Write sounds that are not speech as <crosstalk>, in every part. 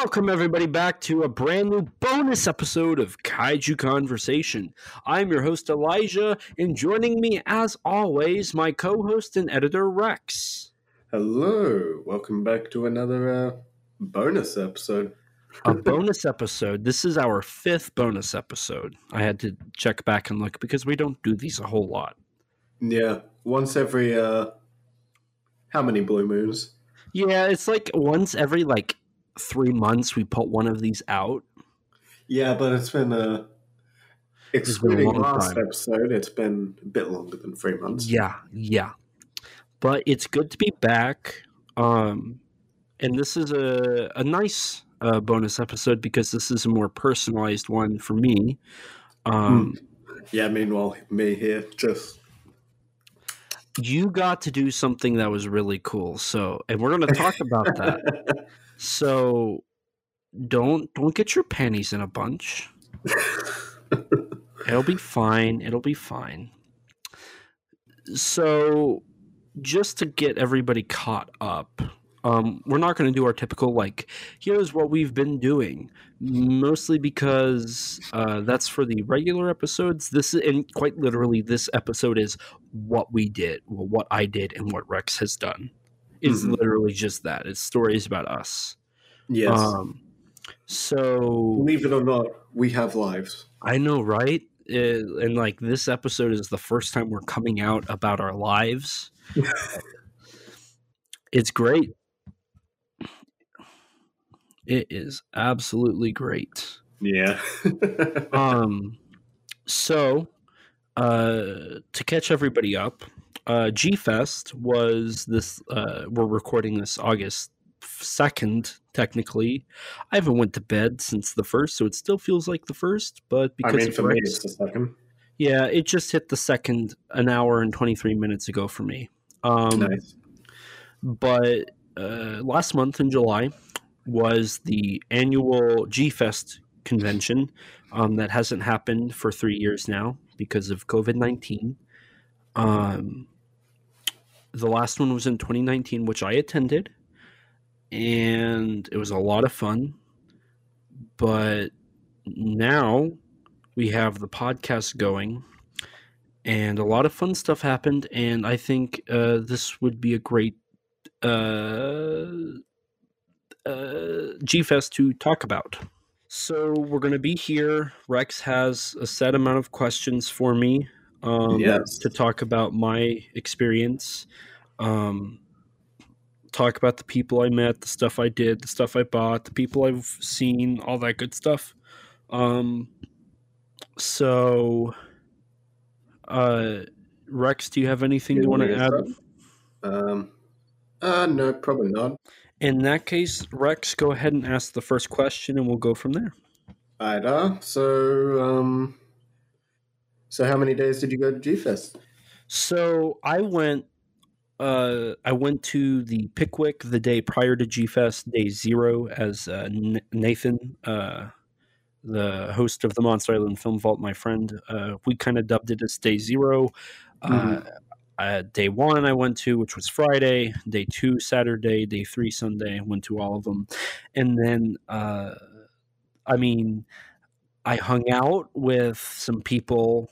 Welcome, everybody, back to a brand new bonus episode of Kaiju Conversation. I'm your host, Elijah, and joining me, as always, my co host and editor, Rex. Hello, welcome back to another uh, bonus episode. a <laughs> bonus episode. This is our fifth bonus episode. I had to check back and look because we don't do these a whole lot. Yeah, once every uh, how many blue moons? Yeah, it's like once every like three months we put one of these out. Yeah, but it's been been a excluding long last time. episode, it's been a bit longer than three months. Yeah, yeah. But it's good to be back. Um, and this is a a nice uh, bonus episode because this is a more personalized one for me. Um, Yeah. Meanwhile, me here just You got to do something that was really cool. So, and we're going to talk about that. <laughs> So, don't don't get your panties in a bunch. It'll be fine. It'll be fine. So, just to get everybody caught up, um, we're not going to do our typical like, here's what we've been doing. Mostly because uh, that's for the regular episodes. This is, and quite literally, this episode is what we did, well, what I did, and what Rex has done. Is Mhm. literally just that. It's stories about us. yes. Um, so Believe it or not, we have lives. I know, right? Uh, and like this episode is the first time we're coming out about our lives. <laughs> it's great. It is absolutely great. Yeah. <laughs> Um, so uh, to catch everybody up, uh, G Fest was this. Uh, we're recording this August second, technically. I haven't went to bed since the first, so it still feels like the first. But I because mean, of for me, it's the second. yeah, it just hit the second an hour and 23 minutes ago for me. Um, nice. But uh, last month in July was the annual G Fest convention um, that hasn't happened for three years now because of COVID 19. Um, the last one was in 2019, which I attended, and it was a lot of fun. But now we have the podcast going and a lot of fun stuff happened and i think uh, this would be a great uh, uh, gfest to talk about. So we're going to be here. Rex has a set amount of questions for me um, Yes. to talk about my experience um, talk about the people i met the stuff i did the stuff i bought the people i've seen all that good stuff um, so uh, Rex, do you have anything you want to add? Um, uh, no, probably not. In that case, Rex, go ahead and ask the first question, and we'll go from there. Alright, uh, so, um, so how many days did you go to G-Fest? So I went. Uh, I went to the Pickwick the day prior to G Fest, day zero, as uh, Nathan, uh, the host of the Monster Island Film Vault, my friend. Uh, we kind of dubbed it as day zero. Uh, uh, day one I went to, which was Friday. Day two Saturday. Day three Sunday. I went to all of them, and then uh, I mean, I hung out with some people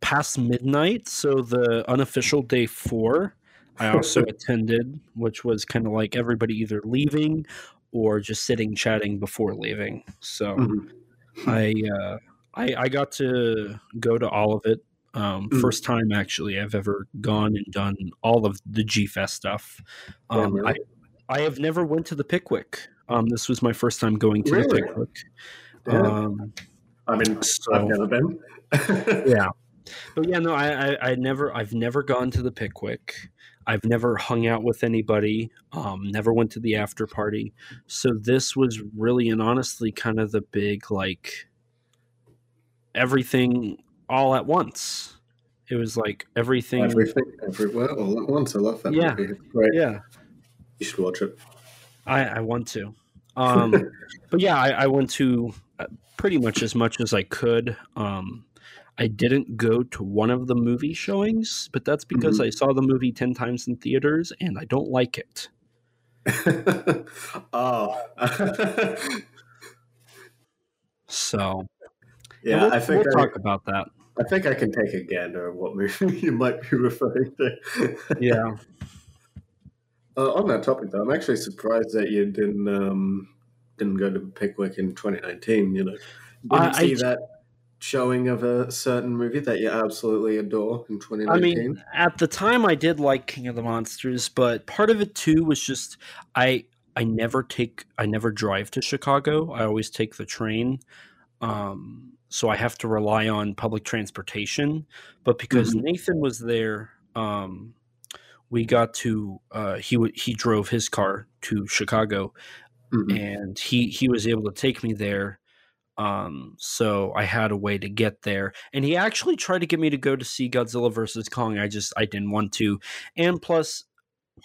past midnight. So the unofficial day four, I also <laughs> attended, which was kind of like everybody either leaving or just sitting chatting before leaving. So Mhm. I, uh, I I got to go to all of it. Um, Mm. First time actually I've ever gone and done all of the G Fest stuff. Um, I, really? I have never went to the Pickwick. Um, this was my first time going to the Pickwick. Yeah. Um, I mean, so- I've never been. <laughs> yeah but yeah no I, I i never i've never gone to the pickwick i've never hung out with anybody um never went to the after party so this was really and honestly kind of the big like everything all at once it was like everything Everything, everywhere, all at once. I love that Yeah. movie. Great. yeah You should watch it. i i want to <laughs> um but yeah I, I went to uh, pretty much as much as i could um I didn't go to one of the movie showings, but that's because I saw the movie 10 times in theaters and I don't like it. <laughs> oh, <laughs> So yeah. we'll, I think we'll I, talk about that. I think I can take a gander at what movie <laughs> you might be referring to. Yeah. Uh, on that topic, though, I'm actually surprised that you didn't um, didn't go to Pickwick in 2019. You know, didn't I- see I- that showing of a certain movie that you absolutely adore in 2019. I mean, at the time, I did like King of the Monsters, but part of it too was just I I never take I never drive to Chicago. I always take the train, um, so I have to rely on public transportation. But because Mhm. Nathan was there, um, we got to uh, he w- he drove his car to Chicago, Mhm. and he he was able to take me there um so i had a way to get there and he actually tried to get me to go to see godzilla versus kong i just i didn't want to and plus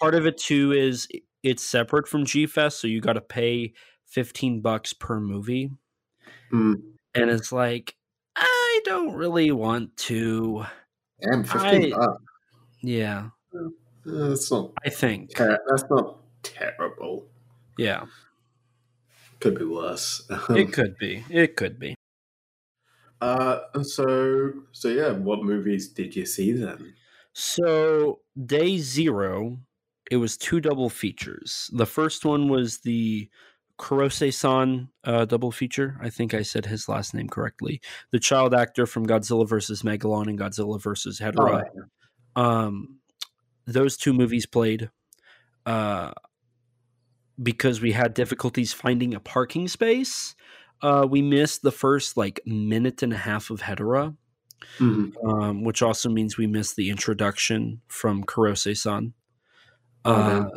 part of it too is it's separate from g-fest so you got to pay 15 bucks per movie Mm. and it's like i don't really want to Damn, 15 I- bucks. yeah Uh, that's not i think that's not terrible. yeah Could be worse. it could be it could be uh, so so yeah, what movies did you see then? So day zero, it was two double features. The first one was the Kurose-san uh, double feature. I think I said his last name correctly. The child actor from Godzilla vs. Megalon and Godzilla vs. Hedorah. Um, those two movies played. Uh, because we had difficulties finding a parking space, uh, we missed the first like minute and a half of Hedorah Mhm. um, which also means we missed the introduction from Kurose-san. Oh, Uh,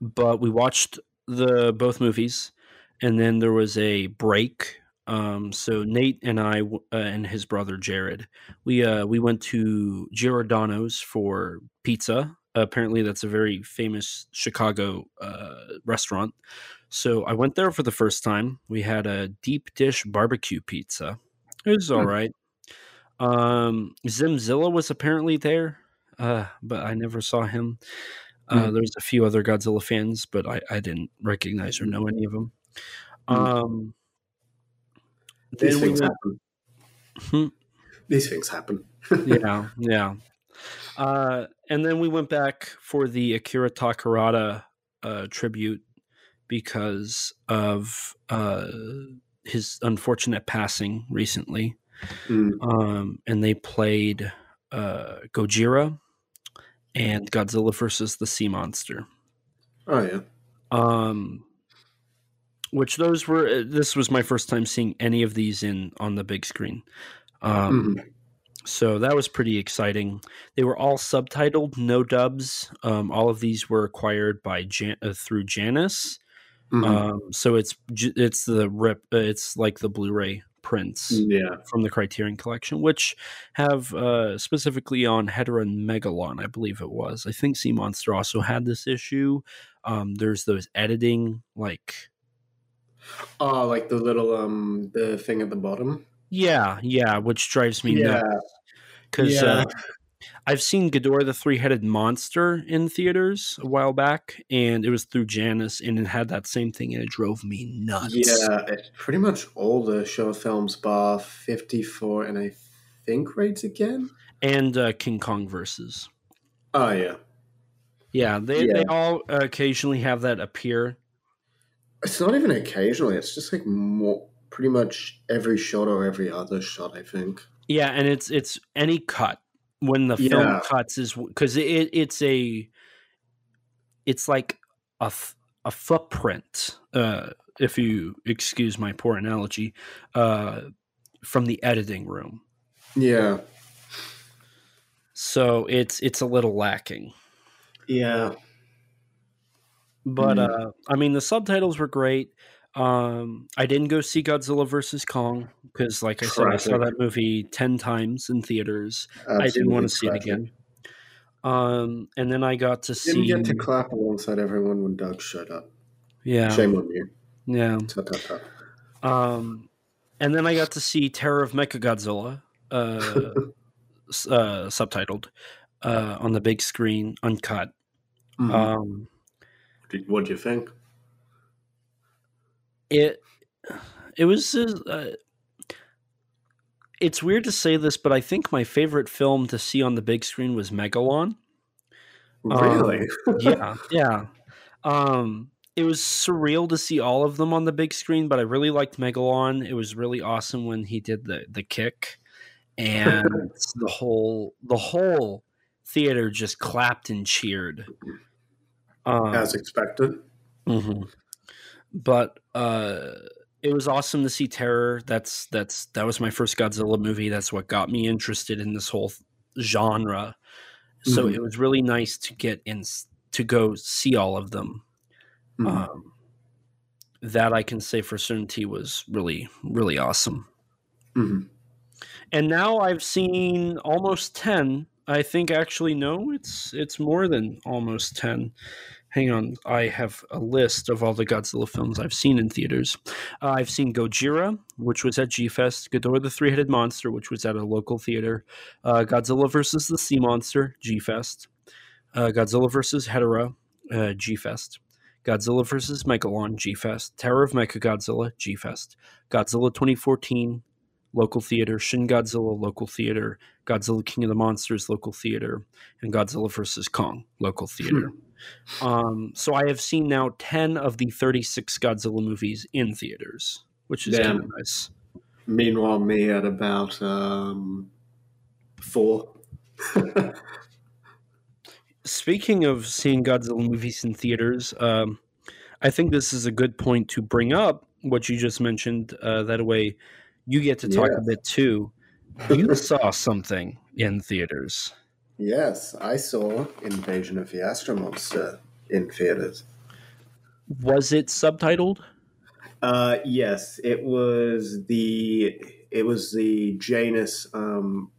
but we watched the both movies, and then there was a break. Um, so Nate and I uh, and his brother Jared, we uh, we went to Giordano's for pizza. Apparently, that's a very famous Chicago uh, restaurant. So I went there for the first time. We had a deep dish barbecue pizza. It was all Hmm. Um, Zimzilla was apparently there, uh, but I never saw him. Uh, Hmm. There's a few other Godzilla fans, but I, I didn't recognize or know any of them. Hmm. Um, These then we things went- happen. Hmm. These things happen. <laughs> yeah, yeah. Uh, and then we went back for the Akira Takarada uh, tribute because of uh, his unfortunate passing recently. Mm. Um, and they played uh, Gojira and Godzilla versus the Sea Monster. Oh yeah. Um, which those were. uh, This was my first time seeing any of these in on the big screen. Um, Mhm. So that was pretty exciting. They were all subtitled, no dubs. Um, all of these were acquired by Jan- uh, through Janus. Mhm. Um, so it's it's the rip. Uh, it's like the Blu-ray prints yeah. from the Criterion Collection, which have uh, specifically on Hedorah and Megalon, I believe it was. I think Sea Monster also had this issue. Um, there's those editing, like Oh, like the little um the thing at the bottom. yeah, yeah, which drives me Yeah. nuts because Yeah. uh, I've seen Ghidorah the Three Headed Monster in theaters a while back, and it was through Janus, and it had that same thing, and it drove me nuts. Yeah, it's pretty much all the Showa films bar 54 and I think Raids Again. and uh, King Kong versus. Oh, yeah. Yeah, they, Yeah. they all occasionally have that appear It's not even occasionally, it's just like more, pretty much every shot or every other shot, I think. Yeah, and it's it's any cut when the film cuts is because it it's a it's like a a footprint. Uh, if you excuse my poor analogy, uh, from the editing room. Yeah. So it's it's a little lacking. Yeah. But Mm. uh, I mean, the subtitles were great. Um, I didn't go see Godzilla versus Kong because, like I said, I saw that movie ten times in theaters. I didn't want to see it again. Um, and then I got to see. Didn't see. get to clap alongside everyone when Doug showed up. yeah, Shame on you. yeah. Ta ta ta. Um, and then I got to see Terror of Mechagodzilla, uh, <laughs> uh, subtitled, uh, on the big screen, uncut. Mhm. Um, What do you think? It it was uh, it's weird to say this, but I think my favorite film to see on the big screen was Megalon. Really? Um, <laughs> yeah, yeah. Um, it was surreal to see all of them on the big screen, but I really liked Megalon. It was really awesome when he did the the kick, and <laughs> the whole the whole theater just clapped and cheered. Um, As expected. mhm. But uh, it was awesome to see Terror. That's that's that was my first Godzilla movie. That's what got me interested in this whole genre. So Mhm. it was really nice to get in to go see all of them. Mhm. Um, that I can say for certainty was really really awesome. Mhm. And now I've seen almost ten. I think actually no, it's it's more than almost ten. Hang on, I have a list of all the Godzilla films I've seen in theaters. Uh, I've seen Gojira, which was at G Fest, Ghidorah the Three Headed Monster, which was at a local theater, uh, Godzilla versus the Sea Monster, G Fest, uh, Godzilla versus Hedorah, uh, G Fest, Godzilla versus Megalon, G Fest, Terror of Mechagodzilla, G Fest, Godzilla 2014, local theater, Shin Godzilla, local theater, Godzilla King of the Monsters, local theater, and Godzilla vs. Kong, local theater. Um, so I have seen now 10 of the 36 Godzilla movies in theaters, which is kind of nice. Meanwhile, me at about um, four. <laughs> Speaking of seeing Godzilla movies in theaters, um, I think this is a good point to bring up what you just mentioned. Uh, that way, you get to talk a bit too. You <laughs> saw something in theaters. Yes, I saw Invasion of the Astro Monster in theaters. Was it subtitled? Uh, yes, it was the it was the Janus. Um,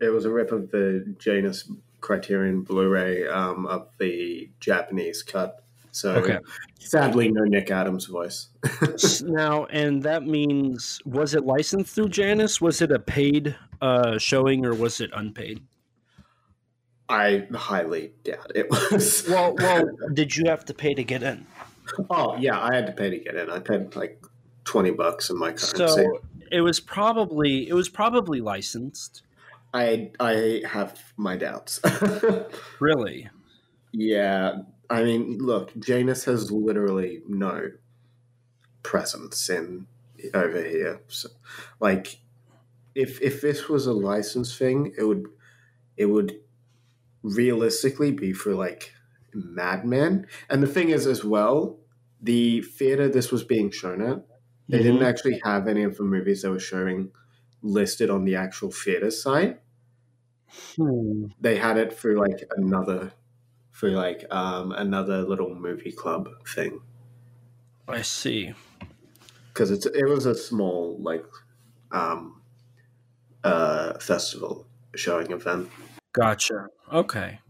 it was a rip of the Janus Criterion Blu-ray um, of the Japanese cut. So Okay. sadly, no Nick Adams voice. <laughs> Now, and that means was it licensed through Janus? Was it a paid uh, showing or was it unpaid? I highly doubt it was. Well, <laughs> well, did you have to pay to get in? oh yeah, I had to pay to get in. I paid like twenty bucks in my currency. So it was probably it was probably licensed. I I have my doubts. <laughs> Really? Yeah, I mean, look, Janus has literally no presence in over here. So, like, if if this was a license thing, it would it would realistically be for like Madman. And the thing is, as well, the theater this was being shown at, they didn't Mhm. actually have any of the movies they were showing listed on the actual theater site Hmm. they had it for like another for like um another little movie club thing I see. because it's it was a small like um uh festival showing event Gotcha. Okay.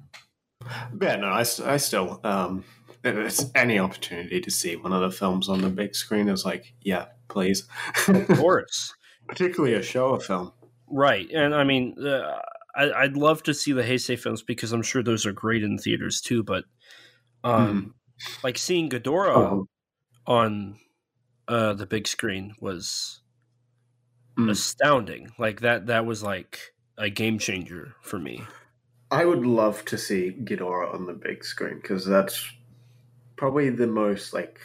but yeah no I, I still um if it's any opportunity to see one of the films on the big screen is like yeah please Of <laughs> course. particularly a Showa film Right, and I mean, uh, I, I'd love to see the Heisei films because I'm sure those are great in theaters too. But, um, like seeing Ghidorah Oh, on uh, the big screen was Mm. astounding. Like that, that was like a game changer for me. I would love to see Ghidorah on the big screen because that's probably the most like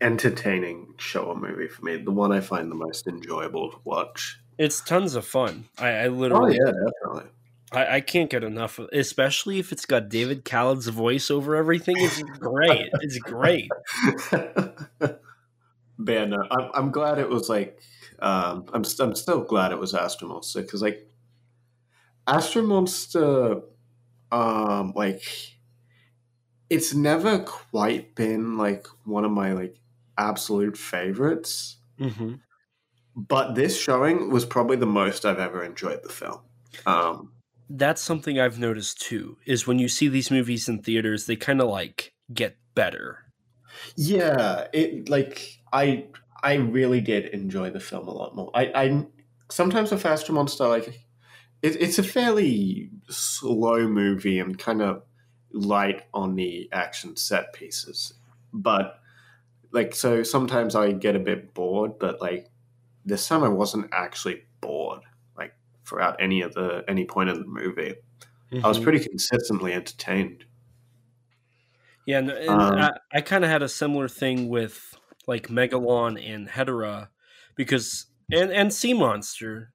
entertaining Showa movie for me. The one I find the most enjoyable to watch. It's tons of fun. I, I Oh literally, yeah, definitely. I, I can't get enough of, especially if it's got David Khaled's voice over everything. It's great. it's great. <laughs> but yeah, no, I'm, I'm glad it was like um, I'm st- I'm still glad it was Astro Monster because like Astro Monster, um, like it's never quite been like one of my like absolute favorites. hmm But this showing was probably the most I've ever enjoyed the film. Um, That's something I've noticed too. Is when you see these movies in theaters, they kind of like get better. Yeah, it like I I really did enjoy the film a lot more. I I sometimes with Astro Monster like it, it's a fairly slow movie and kind of light on the action set pieces. But like so sometimes I get a bit bored, but like this time I wasn't actually bored, like throughout any of the any point of the movie. Mm-hmm. I was mm-hmm. pretty consistently entertained. Yeah, and, and um, I, I kind of had a similar thing with like Megalon and Hedorah because and and Sea Monster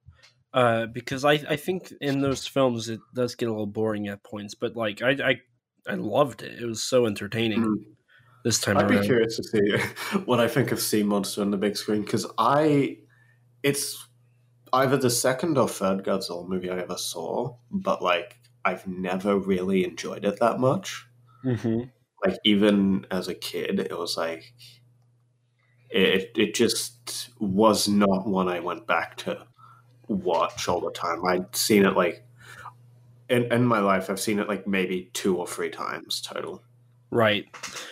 uh, because I I think in those films it does get a little boring at points, but like I I, I loved it. It was so entertaining. Mm-hmm. This time, I'd around. be curious to see <laughs> what I think of Sea Monster on the big screen because I, it's either the second or third Godzilla movie I ever saw, but like I've never really enjoyed it that much. Mm-hmm like even as a kid, it was like it it just was not one I went back to watch all the time. I'd seen it like in, in my life, I've seen it like maybe two or three times total. Right.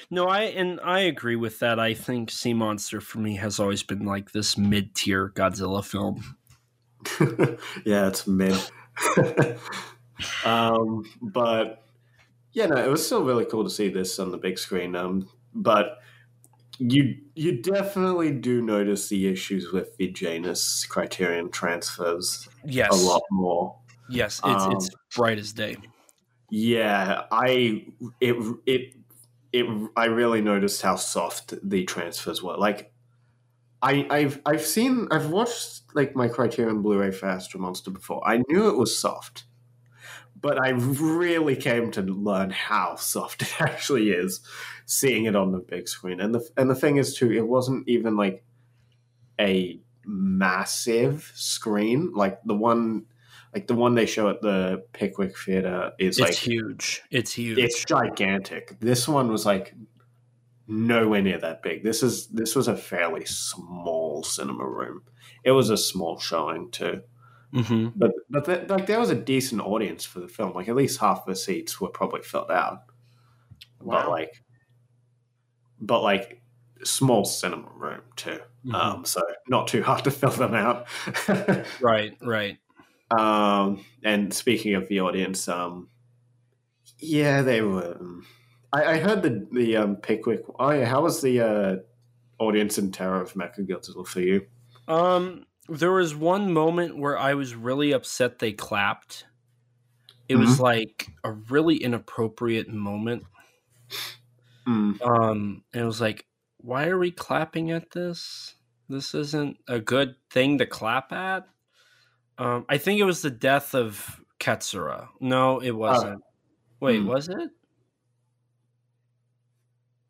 No, I and I agree with that. I think Sea Monster for me has always been like this mid tier Godzilla film. <laughs> yeah, it's mid. <laughs> um, but yeah, no, it was still really cool to see this on the big screen. Um, but you you definitely do notice the issues with the Janus Criterion transfers. Yes, a lot more. Yes, it's um, it's bright as day. Yeah, I it it it I really noticed how soft the transfers were. Like, I I've I've seen I've watched like my Criterion Blu-ray for Astro Monster before. I knew it was soft but I really came to learn how soft <laughs> it actually is seeing it on the big screen. And the and the thing is too, it wasn't even like a massive screen like the one like the one they show at the Pickwick Theater is it's like huge. It's huge. It's gigantic. This one was like nowhere near that big. This is this was a fairly small cinema room. It was a small showing too. Mm-hmm. But but the, like there was a decent audience for the film. Like at least half the seats were probably filled out. Wow. But like, but like small cinema room too. Mm-hmm. Um, so not too hard to fill them out. <laughs> right, right. Um, and speaking of the audience, um, yeah, they were. Um, I, I heard the the um, Pickwick. Oh yeah, how was the uh, audience in Terror of Mechagodzilla for you? Um, there was one moment where I was really upset they clapped. It mm-hmm. was like a really inappropriate moment. Mm. Um, and it was like, why are we clapping at this? This isn't a good thing to clap at. Um, I think it was the death of Katsura. No, it wasn't. Uh, Wait, mm. was it?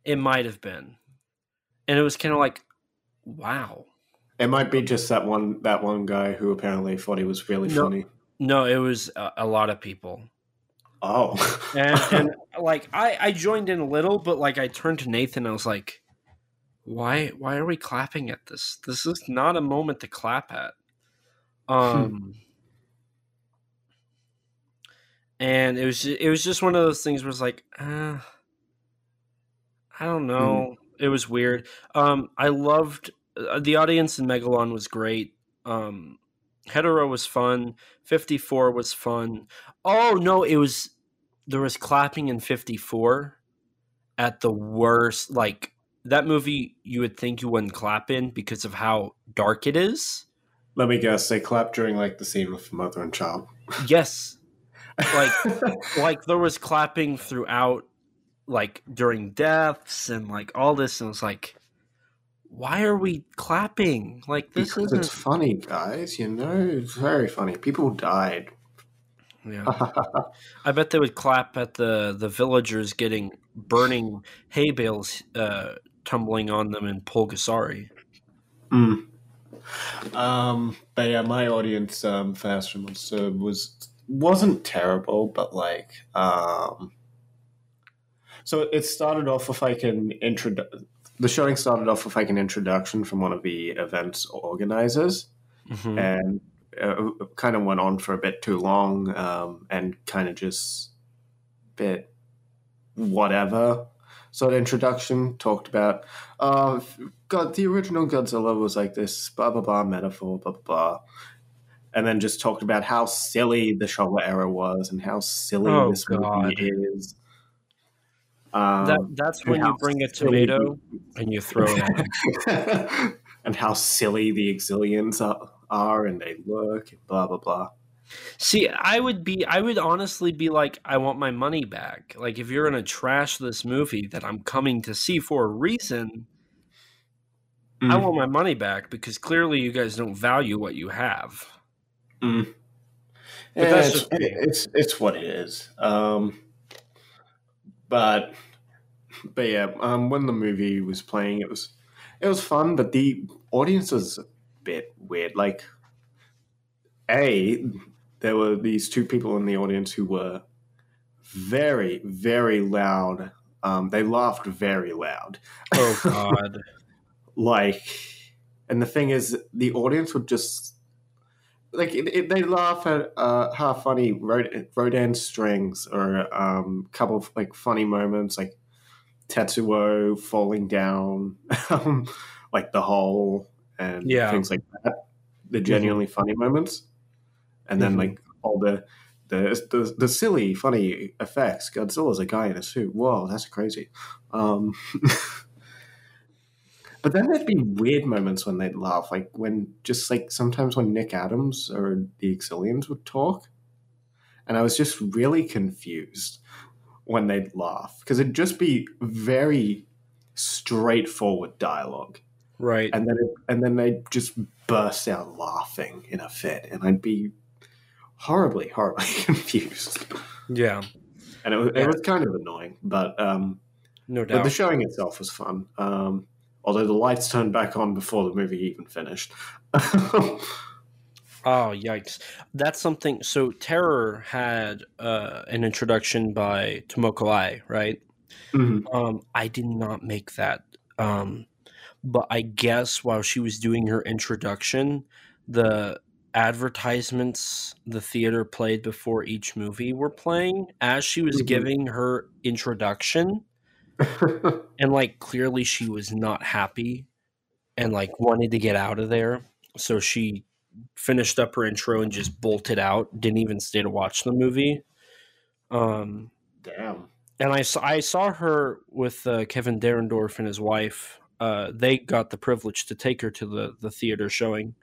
It might have been. And it was kind of like, wow. It might be just that one that one guy who apparently thought he was really no, funny. No, it was a, a lot of people. Oh, and, <laughs> and like I I joined in a little, but like I turned to Nathan, I was like, "Why why are we clapping at this? This is not a moment to clap at." Um. Hmm. And it was it was just one of those things where it's like, uh, I don't know. Hmm. It was weird. Um, I loved the audience in Megalon was great. Um, Hedorah was fun. 54 was fun. Oh no, it was there was clapping in 54 at the worst like that movie you would think you wouldn't clap in because of how dark it is. Let me guess, they clapped during like the scene with mother and child. Yes. Like <laughs> like there was clapping throughout like during deaths and like all this and it was like why are we clapping? Like this is it's funny, guys. You know, it's very funny. People died. Yeah, <laughs> I bet they would clap at the the villagers getting burning hay bales uh, tumbling on them in Pulgasari. Mm. Um, but yeah, my audience um, Fast Monster was wasn't terrible, but like um, so it started off with like an intro the showing started off with like an introduction from one of the event's organizers, mm-hmm. and uh, kind of went on for a bit too long, um, and kind of just bit whatever. So the introduction talked about, uh, God, the original Godzilla was like this blah blah blah metaphor, blah blah blah, and then just talked about how silly the Showa era was and how silly oh, this God. movie is. Um, that that's when you bring a tomato and you throw it at <laughs> and how silly the Exilians are, are and they look, and blah blah blah. See, I would be, I would honestly be like, I want my money back. Like, if you're gonna trash this movie that I'm coming to see for a reason, I Mm. want my money back because clearly you guys don't value what you have. Mm. Yeah, that's it's, just me. it's it's what it is. Um, but but yeah, um, when the movie was playing, it was it was fun, but the audience was a bit weird. Like, a there were these two people in the audience who were very very loud. Um, they laughed very loud. Oh God. <laughs> like and the thing is the audience would just like it, it, they laugh at uh, how funny Rod- Rodan strings or a um, couple of like funny moments like Tetsuo falling down <laughs> um, like the hole and Yeah. things like that. The genuinely funny moments. And then Mhm. like all the the, the the silly funny effects. Godzilla's a guy in a suit. Whoa that's crazy. Um <laughs> But then there'd be weird moments when they'd laugh, like when just like sometimes when Nick Adams or the Exilians would talk, and I was just really confused when they'd laugh because it'd just be very straightforward dialogue, Right. and then it, and then they'd just burst out laughing in a fit, and I'd be horribly, horribly <laughs> confused, Yeah. and it was, Yeah. it was kind of annoying, but um, No but doubt. the showing itself was fun. Um, although the lights turned back on before the movie even finished. <laughs> Oh yikes! That's something. So Terror had uh, an introduction by Tomoko Ai, right? Mhm. Um, I did not make that. Um, but I guess while she was doing her introduction, the advertisements the theater played before each movie were playing as she was Mhm. giving her introduction, <laughs> and like clearly she was not happy and like wanted to get out of there. So she finished up her intro and just bolted out. Didn't even stay to watch the movie. Um, Damn. and I saw I saw her with uh, Kevin Derendorf and his wife. Uh, they got the privilege to take her to the the theater showing.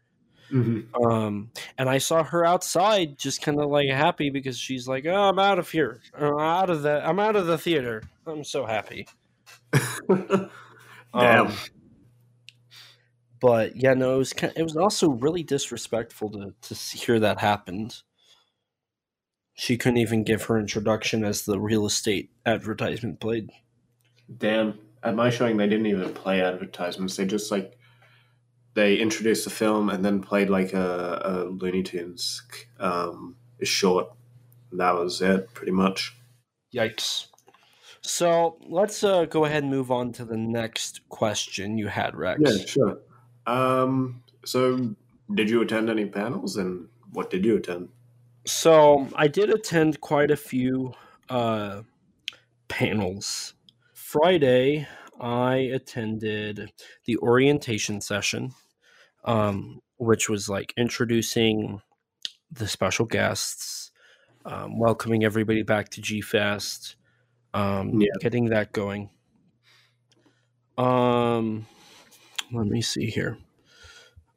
Mhm. Um, and I saw her outside, just kind of like happy because she's like, "Oh, I'm out of here. I'm out of the. I'm out of the theater. I'm so happy." <laughs> Damn. Um, but yeah, no, it was kind it was also really disrespectful to to hear that happened. She couldn't even give her introduction as the real estate advertisement played. Damn. At my showing, they didn't even play advertisements. They just like they introduced the film and then played like a, a Looney Tunes um, short. That was it, pretty much. Yikes. So let's uh, go ahead and move on to the next question you had, Rex. Yeah, sure. Um, so, did you attend any panels, and what did you attend? So I did attend quite a few uh, panels. Friday, I attended the orientation session, um, which was like introducing the special guests, um, welcoming everybody back to G Fest, um, Yeah. getting that going. Um, let me see here.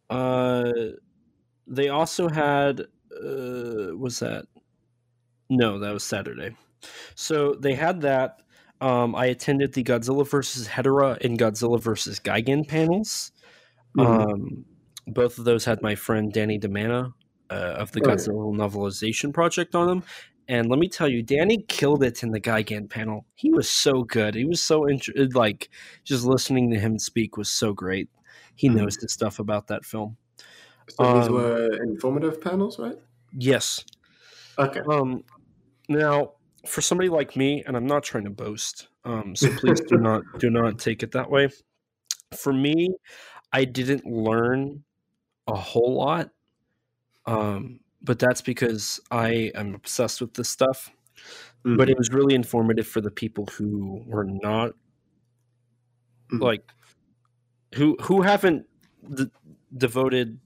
Uh, they also had uh, was that? No, that was Saturday. So they had that. Um, I attended the Godzilla versus Hedorah and Godzilla versus Gigan panels. Mhm. Um, both of those had my friend Danny DeMana uh, of the. Godzilla novelization project on them. And let me tell you, Danny killed it in the Gigan panel. He was so good. He was so int- like just listening to him speak was so great. He Mhm. knows his stuff about that film. So these Um, were informative panels, right? Yes, Okay. Um, now, for somebody like me, and I'm not trying to boast, um, so please do <laughs> not do not take it that way. For me, I didn't learn a whole lot, um, but that's because I am obsessed with this stuff. But it was really informative for the people who were not Mhm. like who who haven't d- devoted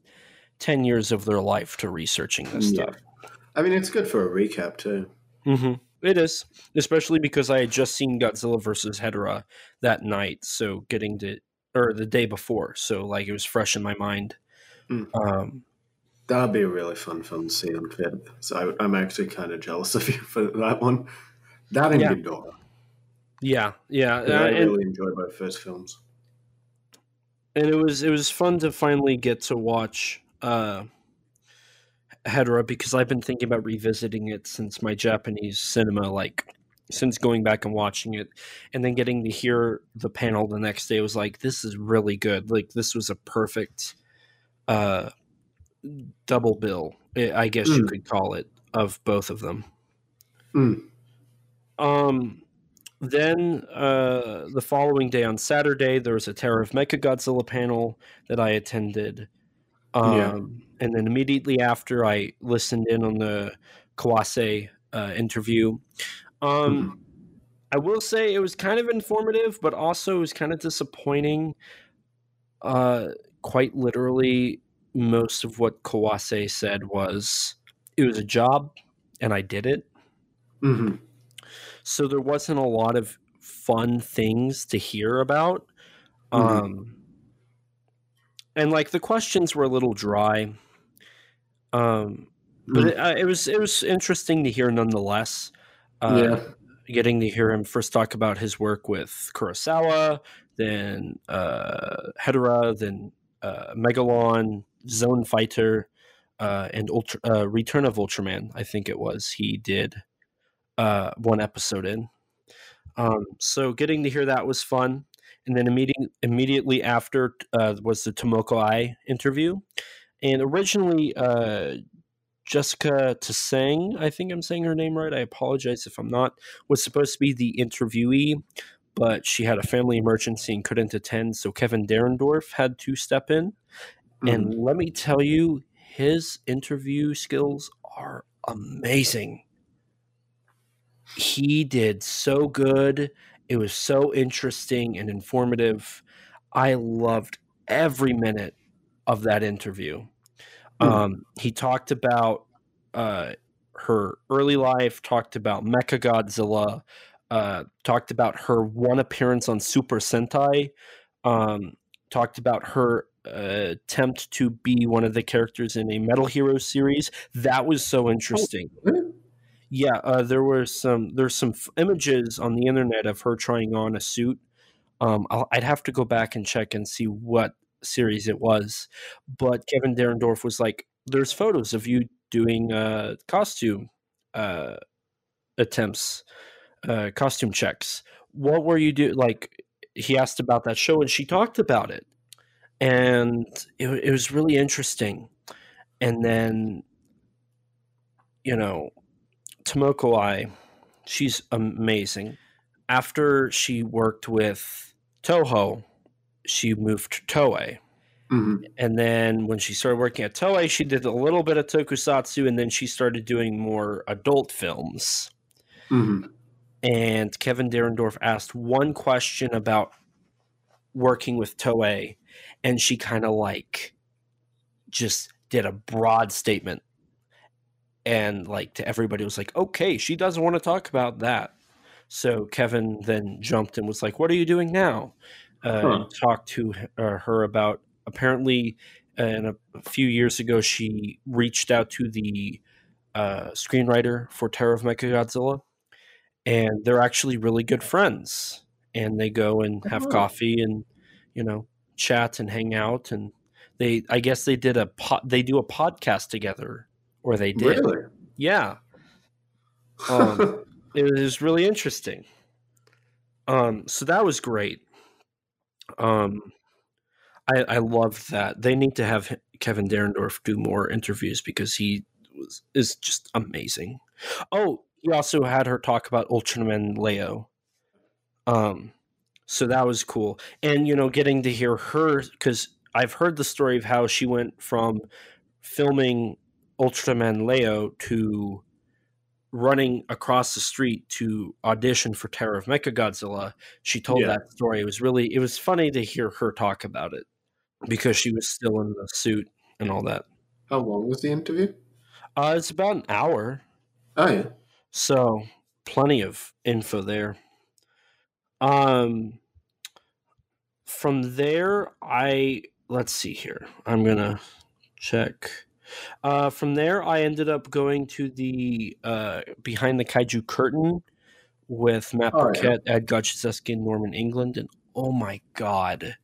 ten years of their life to researching this Yeah. stuff. I mean, it's good for a recap too. hmm it is, especially because I had just seen Godzilla versus Hedorah that night, so getting to or the day before, so like it was fresh in my mind. Mm. Um, That'd be a really fun film to see on film. So I, I'm actually kind of jealous of <laughs> you for that one. That and Yeah. Ghidorah. yeah, yeah, Yeah, I uh, and, really enjoy both those films. and it was it was fun to finally get to watch uh, Hedorah because I've been thinking about revisiting it since my Japanese cinema, like since going back and watching it, and then getting to hear the panel the next day was like, this is really good. Like this was a perfect uh, double bill, I guess you Mm. could call it, of both of them. Mm. Um, then uh, the following day on Saturday, there was a Terror of Mechagodzilla panel that I attended. Um, Yeah. And then immediately after, I listened in on the Kawase uh, interview. Um, Mhm. I will say it was kind of informative, but also it was kind of disappointing. Uh, quite literally, most of what Kawase said was it was a job and I did it. Mhm. so there wasn't a lot of fun things to hear about Mhm. um and like the questions were a little dry um but Mm. it, uh, it was it was interesting to hear nonetheless uh yeah. getting to hear him first talk about his work with Kurosawa then uh Hedorah then Megalon Zone Fighter uh and Ultra, uh, Return of Ultraman I think it was he did uh, one episode in. Um, so getting to hear that was fun. And then immediately immediately after uh, was the Tomoko Ai interview. And originally, uh, Jessica Tseng, I think I'm saying her name right. I apologize if I'm not, was supposed to be the interviewee, but she had a family emergency and couldn't attend. So Kevin Derendorf had to step in. Mhm. And let me tell you, his interview skills are amazing. He did so good. It was so interesting and informative. I loved every minute of that interview. Hmm. Um, he talked about uh, her early life, talked about Mecha Godzilla, uh, talked about her one appearance on Super Sentai, um, talked about her uh, attempt to be one of the characters in a Metal Hero series. That was so interesting. Really? Yeah, uh, there were some there's some f- images on the internet of her trying on a suit. Um, I'll, I'd have to go back and check and see what series it was, but Kevin Derendorf was like, "There's photos of you doing uh, costume uh, attempts, uh, costume checks. What were you do like?" He asked about that show, and she talked about it, and it, it was really interesting. And then, you know, Tomoko Ai, she's amazing. After she worked with Toho, she moved to Toei. Mhm. And then when she started working at Toei, she did a little bit of tokusatsu and then she started doing more adult films. Mhm. And Kevin Derendorf asked one question about working with Toei, and she kind of like just did a broad statement. And like to everybody was like, okay, she doesn't want to talk about that. So Kevin then jumped and was like, what are you doing now? Uh, Huh. and talked to uh, her about apparently uh, in a, a few years ago, she reached out to the uh, screenwriter for Terror of Mechagodzilla and they're actually really good friends and they go and have Oh. coffee and you know chat and hang out and they i guess they did a po- they do a podcast together or they did. Really? yeah. <laughs> Um, it was really interesting. Um so that was great. Um i i loved that. They need to have kevin derendorf do more interviews because he was is just amazing. Oh he also had her talk about ultraman leo um so that was cool and you know getting to hear her because i've heard the story of how she went from filming ultraman leo to running across the street to audition for Terror of Mechagodzilla, she told Yeah. that story. It was really it was funny to hear her talk about it because she was still in the suit and all that. How long was the interview? Uh, it's about an hour, Oh yeah. So plenty of info there. Um, from there, I let's see here. I'm gonna check. Uh, from there, I ended up going to the uh, behind the kaiju curtain with Matt Oh, yeah. Burkett, Ed and Norman England, and oh my god,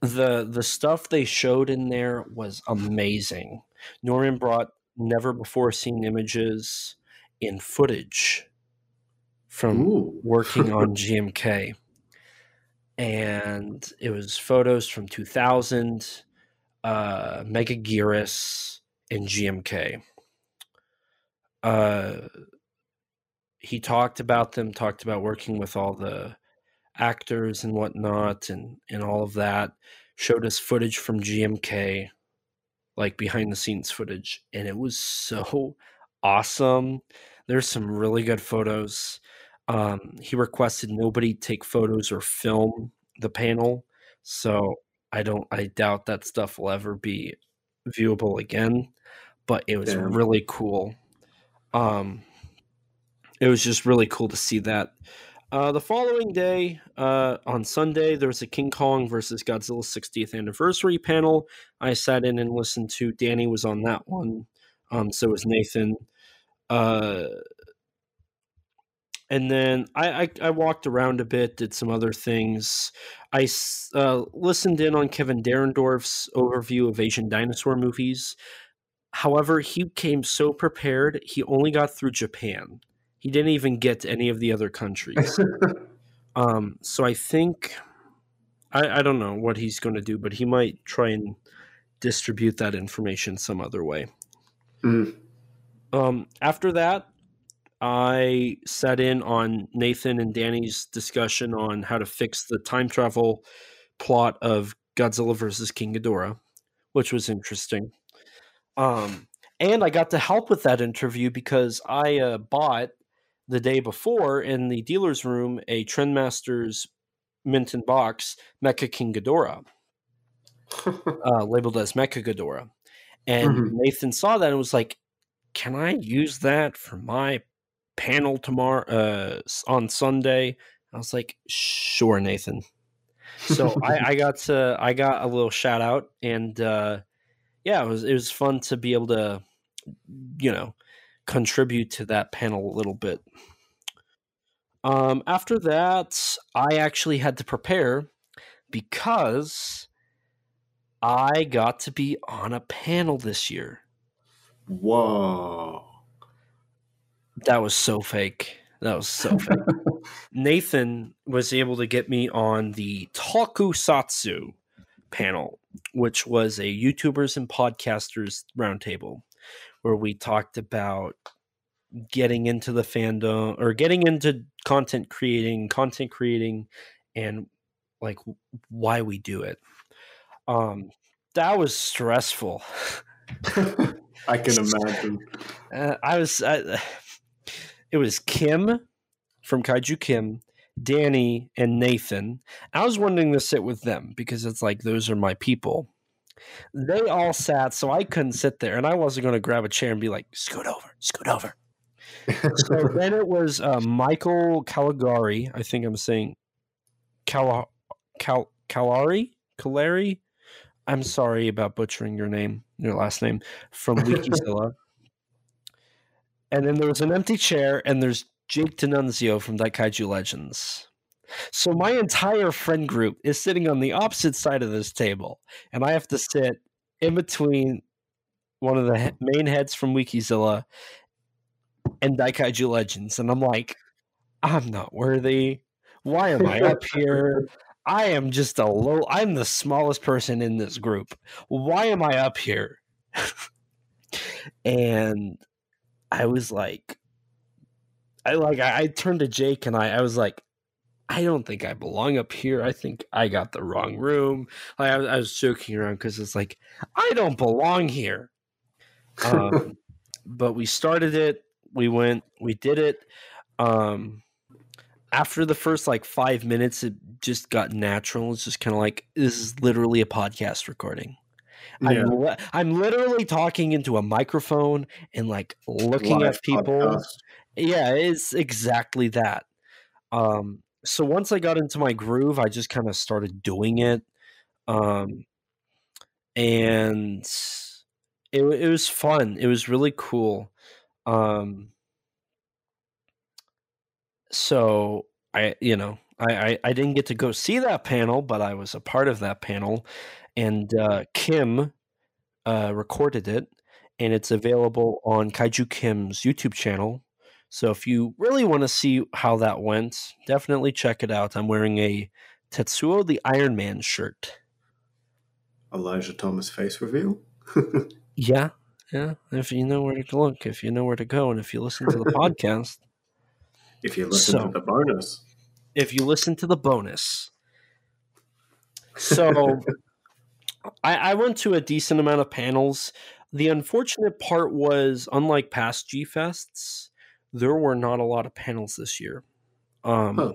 the the stuff they showed in there was amazing. Norman brought never before seen images in footage from Ooh. working on <laughs> GMK. And it was photos from 2000, uh, Megaguirus, and GMK. Uh, he talked about them, talked about working with all the actors and whatnot, and, and all of that. Showed us footage from GMK, like behind the scenes footage, and it was so <laughs> awesome. There's some really good photos. Um, he requested nobody take photos or film the panel, so I don't. I doubt that stuff will ever be viewable again. But it was Damn. really cool. Um, it was just really cool to see that. Uh, the following day, uh, on Sunday, there was a King Kong versus Godzilla 60th anniversary panel. I sat in and listened to. Danny was on that one. Um, so was Nathan. Uh, and then I, I, I walked around a bit, did some other things. I uh, listened in on Kevin Derendorf's overview of Asian dinosaur movies. However, he came so prepared, he only got through Japan. He didn't even get to any of the other countries. <laughs> um, so I think I, I don't know what he's going to do, but he might try and distribute that information some other way. Mm. Um, after that, I sat in on Nathan and Danny's discussion on how to fix the time travel plot of Godzilla versus King Ghidorah, which was interesting. Um, and I got to help with that interview because I uh, bought the day before in the dealer's room a Trendmasters mint in box Mecha King Ghidorah <laughs> uh, labeled as Mecha Ghidorah. And Mhm. Nathan saw that and was like, "Can I use that for my panel tomorrow uh, on Sunday?" I was like, "Sure, Nathan." So I, <laughs> I got to I got a little shout out, and uh, yeah, it was it was fun to be able to, you know, contribute to that panel a little bit. Um, after that, I actually had to prepare because I got to be on a panel this year. Whoa. That was so fake. That was so fake. <laughs> Nathan was able to get me on the Tokusatsu panel, which was a YouTubers and podcasters roundtable where we talked about getting into the fandom or getting into content creating, content creating, and like why we do it. Um, that was stressful. <laughs> <laughs> I can imagine. Uh, I was. I, it was Kim from Kaiju Kim, Danny, and Nathan. I was wanting to sit with them because it's like those are my people. They all sat, so I couldn't sit there, and I wasn't going to grab a chair and be like, "Scoot over, scoot over." So <laughs> then it was uh, Michael Caligari. I think I'm saying Cal Cal Calari Calari. I'm sorry about butchering your name, your last name from Wikizilla. <laughs> and then there was an empty chair, and there's Jake D'Annunzio from Daikaiju Legends. So my entire friend group is sitting on the opposite side of this table, and I have to sit in between one of the he- main heads from Wikizilla and Daikaiju Legends, and I'm like, I'm not worthy. Why am I up here? <laughs> I am just a low. I'm the smallest person in this group. Why am I up here? <laughs> and I was like, I like I, I turned to Jake and I I was like, I don't think I belong up here. I think I got the wrong room. Like I, was- I was joking around because it's like I don't belong here. <laughs> Um, but we started it. We went. We did it. Um, after the first like five minutes, it just got natural. It's just kind of like this is literally a podcast recording. Yeah. I'm, li- I'm literally talking into a microphone and like looking Live at people podcast. Yeah, it's exactly that. Um, so once I got into my groove, I just kind of started doing it. Um, and it, it was fun. It was really cool. Um, so I, you know, I, I, I didn't get to go see that panel, but I was a part of that panel, and uh, Kim uh, recorded it, and it's available on Kaiju Kim's YouTube channel. So if you really want to see how that went, definitely check it out. I'm wearing a Tetsuo the Iron Man shirt. Elijah Thomas face reveal. <laughs> Yeah, yeah. If you know where to look, if you know where to go, and if you listen to the <laughs> podcast, if you listen So- to the bonus. if you listen to the bonus. So <laughs> I, I went to a decent amount of panels. The unfortunate part was, unlike past G Fests, there were not a lot of panels this year. Um, Huh.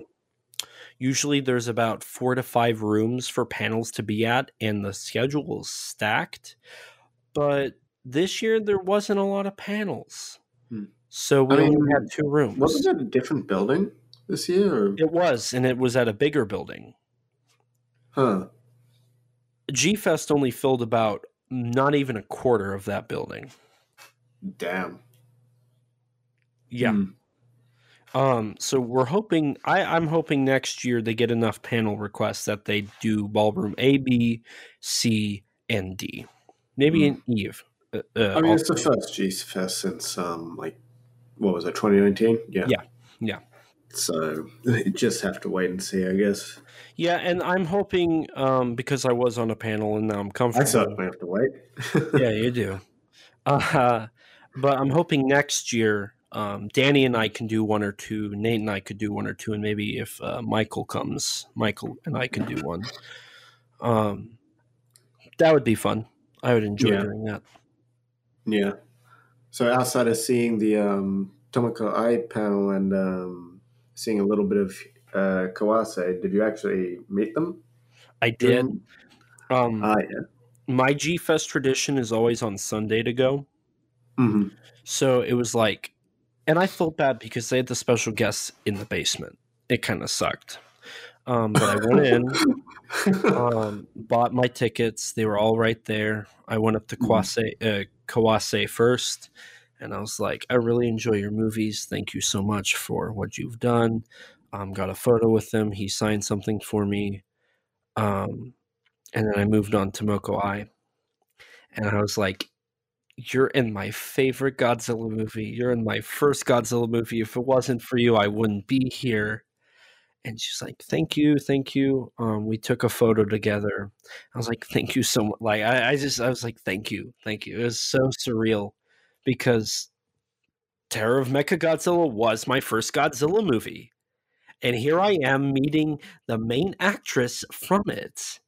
Usually there's about four to five rooms for panels to be at, and the schedule is stacked. But this year there wasn't a lot of panels. Hmm. So we I mean, only had two rooms. Wasn't it a different building this year? Or? It was, and it was at a bigger building. Huh. G Fest only filled about not even a quarter of that building. Damn. Yeah. Hmm. Um. So we're hoping. I I'm hoping next year they get enough panel requests that they do ballroom A, B, C, and D. Maybe an Eve. Uh, uh, I mean, it's the first G Fest since, um, like, what was it, 2019? Yeah. Yeah, yeah. So <laughs> you just have to wait and see, I guess. yeah, and I'm hoping um because I was on a panel and now I'm comfortable. I certainly have to wait. <laughs> yeah, you do. Uh, but I'm hoping next year, um, Danny and I can do one or two. Nate and I could do one or two, and maybe if uh, Michael comes, Michael and I can do one. Um, that would be fun. I would enjoy Yeah. doing that. Yeah. So outside of seeing the um, Tomoko Ai panel and um, seeing a little bit of uh, Kawase, did you actually meet them? I did. Um, Ah, yeah. my G Fest tradition is always on Sunday to go. hmm So it was like, and I felt bad because they had the special guests in the basement. It kind of sucked. Um, but I went in. <laughs> <laughs> um, bought my tickets. They were all right there. I went up to Mhm. Kawase, uh, Kawase first, and I was like, "I really enjoy your movies. Thank you so much for what you've done." Um, got a photo with him. He signed something for me, um, and then I moved on to Tomoko Ai, and I was like, "You're in my favorite Godzilla movie. You're in my first Godzilla movie. If it wasn't for you, I wouldn't be here." And she's like thank you thank you. Um we took a photo together. I was like thank you so much like I, I just i was like thank you thank you. It was so surreal because terror of mechagodzilla was my first godzilla movie and here i am meeting the main actress from it.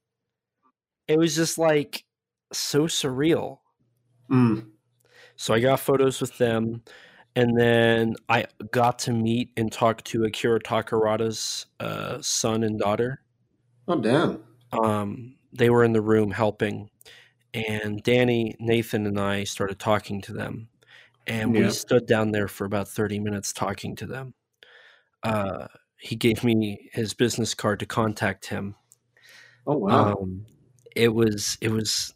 It was just like so surreal. Mm. so I got photos with them, and then I got to meet and talk to Akira Takarada's uh, son and daughter. Oh, damn. Um, they were in the room helping, and Danny, Nathan, and I started talking to them, and Yeah. we stood down there for about thirty minutes talking to them. Uh, he gave me his business card to contact him. Oh, wow. Um, it was it was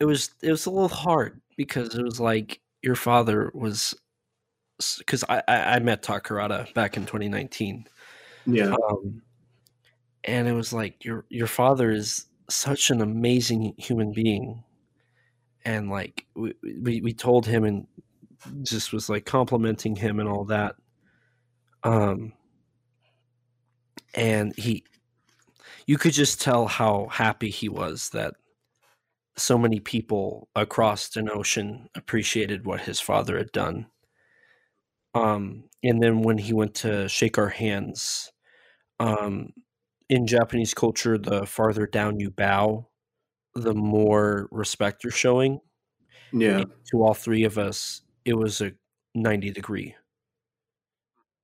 it was it was a little hard because it was like your father was because I, I met Takarada back in 2019, yeah. um, and it was like your your father is such an amazing human being, and like we we, we told him and just was like complimenting him and all that, um, and he you could just tell how happy he was that so many people across an ocean appreciated what his father had done. Um, and then when he went to shake our hands, um, in Japanese culture, the farther down you bow, the more respect you're showing. Yeah. And to all three of us, it was a 90 degree.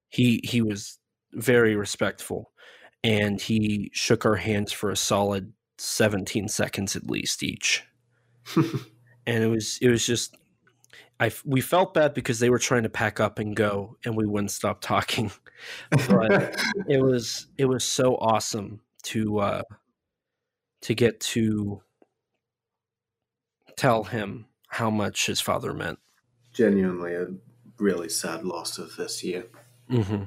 He he was very respectful and he shook our hands for a solid 17 seconds at least each. <laughs> And it was it was just I we felt bad because they were trying to pack up and go, and we wouldn't stop talking. <laughs> but it was it was so awesome to uh, to get to tell him how much his father meant. Genuinely, a really sad loss of this year. Mm-hmm.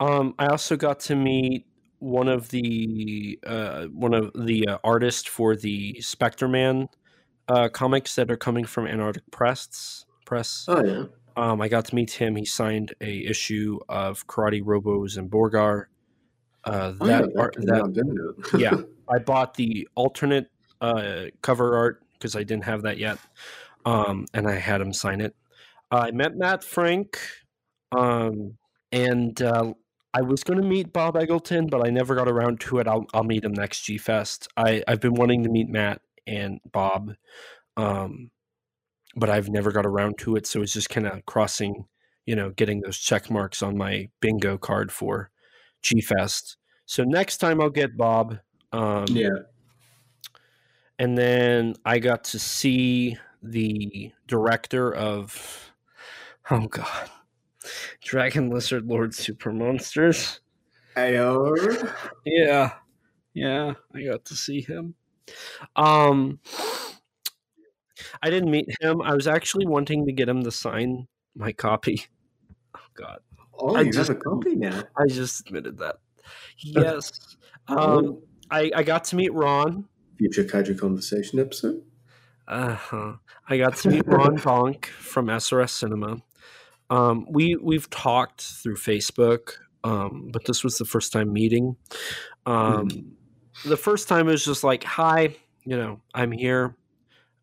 Um, I also got to meet one of the uh, one of the uh, artists for the Spectreman uh, comics that are coming from Antarctic Press. Press. Oh yeah. Um, I got to meet him. He signed a issue of Karate Robo Zaborgar. Uh, Oh, that yeah, that art, that <laughs> yeah, <laughs> I bought the alternate uh, cover art because I didn't have that yet, um, and I had him sign it. I met Matt Frank, um, and uh, I was going to meet Bob Eggleton, but I never got around to it. I'll, I'll meet him next G Fest. I I've been wanting to meet Matt and Bob, um, but I've never got around to it. So it's just kind of crossing, you know, getting those check marks on my bingo card for G Fest. So next time I'll get Bob. Um, yeah. and then I got to see the director of oh god, Dragon Lizard Lord Super Monsters. Ayo. Yeah, yeah, I got to see him. Um, I didn't meet him. I was actually wanting to get him to sign my copy. Oh god, Oh, I you just- have a copy now. I just admitted that. <laughs> Yes. Um, I I got to meet Ron. Future Kaiju Conversation episode. Uh huh. I got to meet Ron <laughs> Bonk from SRS Cinema. Um, we we've talked through Facebook, um, but this was the first time meeting. Um, The first time it was just like, "Hi, you know, I'm here.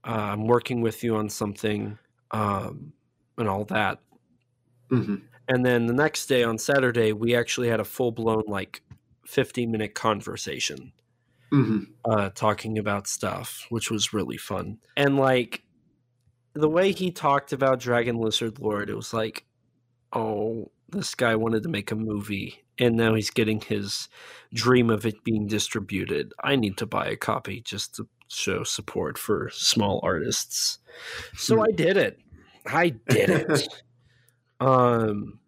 Uh, I'm working with you on something, um, and all that." hmm And then the next day on Saturday, we actually had a full blown like 15 minute conversation hmm uh, talking about stuff, which was really fun. And like the way he talked about Dragon Lizard Lord, it was like, oh, this guy wanted to make a movie, and now he's getting his dream of it being distributed. I need to buy a copy just to show support for small artists. So I did it. I did it. <laughs> um,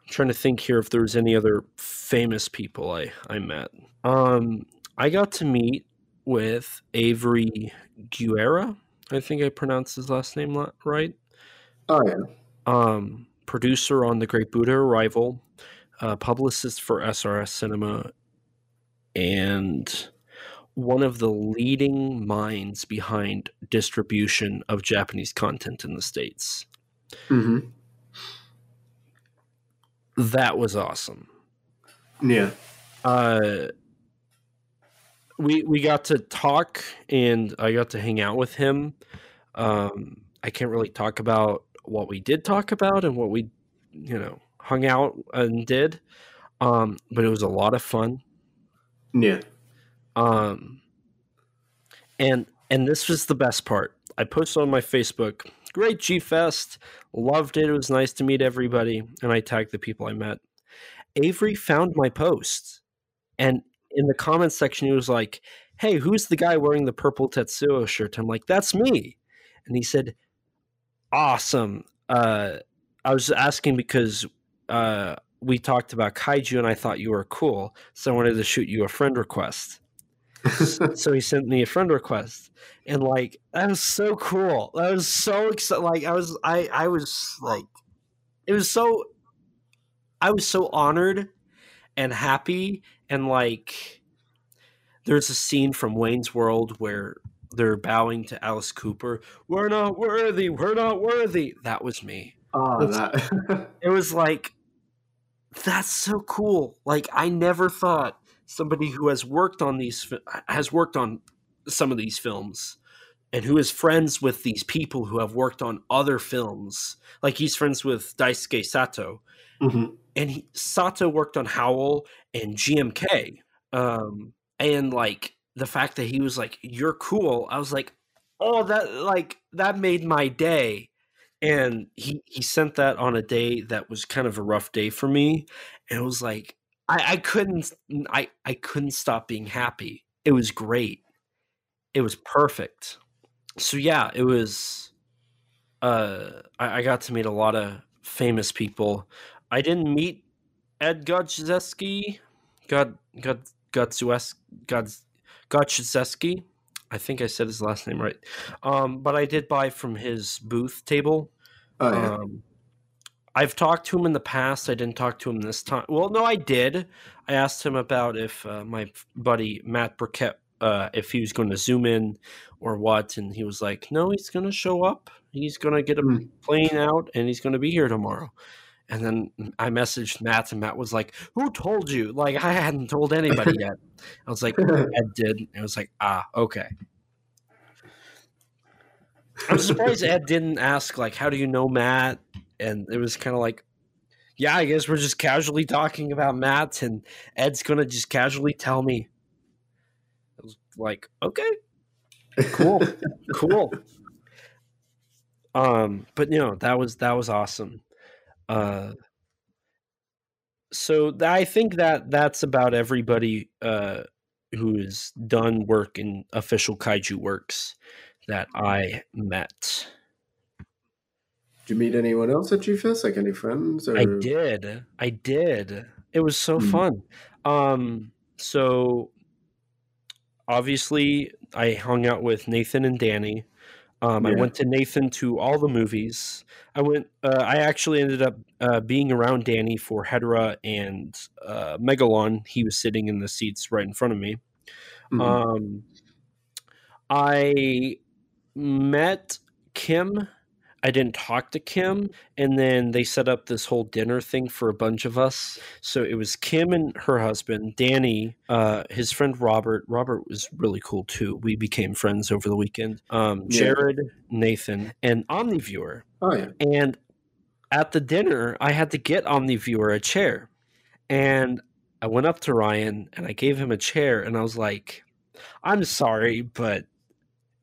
I'm trying to think here if there was any other famous people I I met. Um, I got to meet with Avery Guerra. I think I pronounced his last name right. Oh yeah. Um, producer on The Great Buddha Arrival, uh, publicist for SRS Cinema, and one of the leading minds behind distribution of Japanese content in the States. hmm That was awesome. Yeah. uh we we got to talk and I got to hang out with him. Um I can't really talk about what we did talk about and what we you know hung out and did. Um but it was a lot of fun. Yeah. Um and and this was the best part. I posted on my Facebook, great G Fest, loved it. It was nice to meet everybody and I tagged the people I met. Avery found my post and in the comments section he was like, "Hey, who's the guy wearing the purple Tetsuo shirt?" I'm like, "That's me." And he said, "Awesome." Uh I was asking because uh we talked about kaiju and I thought you were cool, so I wanted to shoot you a friend request so he sent me a friend request and like that was so cool that was so excited like i was i i was like it was so i was so honored and happy and like there's a scene from wayne's world where they're bowing to alice cooper we're not worthy we're not worthy. That was me. Oh, that. <laughs> it was like that's so cool. Like i never thought somebody who has worked on these has worked on some of these films and who is friends with these people who have worked on other films like he's friends with daisuke sato hmm and he, sato worked on howl and gmk um and like the fact that he was like you're cool i was like oh that like that made my day. And he he sent that on a day that was kind of a rough day for me and it was like i i couldn't i i couldn't stop being happy. It was great. It was perfect. So yeah it was uh, I, I got to meet a lot of famous people. I didn't meet Ed Godzewski, God God Godzewski, God Godzewski. I think I said his last name right. Um, but I did buy from his booth table. Oh, yeah. Um, I've talked to him in the past. I didn't talk to him this time. Well, no, I did. I asked him about if uh, my buddy Matt Burkett, uh, if he was going to zoom in or what, and he was like, "No, he's going to show up. He's going to get a Hmm. plane out, and he's going to be here tomorrow." And then I messaged Matt, and Matt was like, "Who told you?" Like I hadn't told anybody yet. I was like, "Ed <laughs> did." It was like, "Ah, okay." I'm <laughs> surprised Ed didn't ask like, "How do you know Matt?" And it was kind of like, "Yeah, I guess we're just casually talking about Matt, and Ed's gonna just casually tell me." I was like, "Okay, cool, <laughs> cool." Um, but you know that was that was awesome. Uh, so th- I think that that's about everybody uh, who has done work in official kaiju works that I met. Did you meet anyone else at GFest? Like any friends? Or... I did. I did. It was so Hmm. fun. Um, so obviously I hung out with Nathan and Danny. Um, I went to Nathan to all the movies. I went. Uh, I actually ended up uh, being around Danny for Hedorah and uh, Megalon. He was sitting in the seats right in front of me. Mhm. Um, I met Kim. I didn't talk to Kim, and then they set up this whole dinner thing for a bunch of us. So it was Kim and her husband, Danny, uh, his friend Robert. Robert was really cool too. We became friends over the weekend. Um, Yeah. Jared, Nathan, and Omniviewer. oh yeah. And at the dinner, I had to get Omniviewer a chair. And I went up to Ryan and I gave him a chair and I was like, I'm sorry, but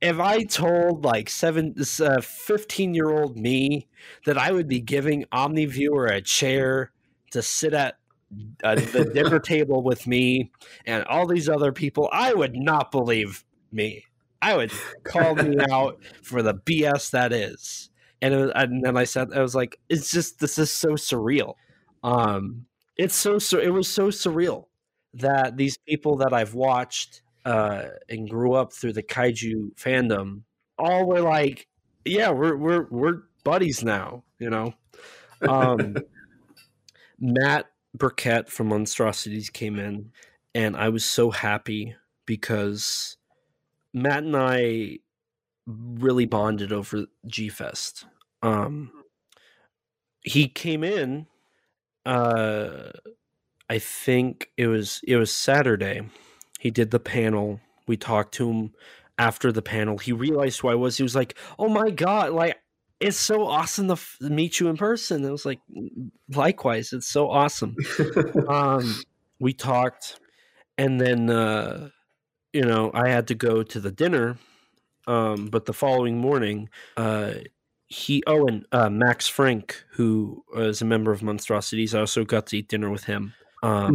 if I told like seven, uh, 15 year old me that I would be giving Omniviewer a chair to sit at uh, the dinner <laughs> table with me and all these other people, I would not believe me. I would call me <laughs> out for the BS that is. And, it was, and then I said, I was like, it's just, this is so surreal. Um, it's so, so, it was so surreal that these people that I've watched uh, and grew up through the kaiju fandom all were like, yeah, we're, we're, we're buddies now, you know? Um, <laughs> Matt Burkett from Monstrosities came in, and I was so happy because Matt and I really bonded over G Fest. Um, he came in. Uh, I think it was it was Saturday. He did the panel. We talked to him after the panel. He realized who I was. He was like, "Oh my god! Like it's so awesome to f- meet you in person." It was like, likewise, it's so awesome <laughs> um we talked and then uh you know i had to go to the dinner um but the following morning uh he oh and uh max frank who is a member of monstrosities i also got to eat dinner with him um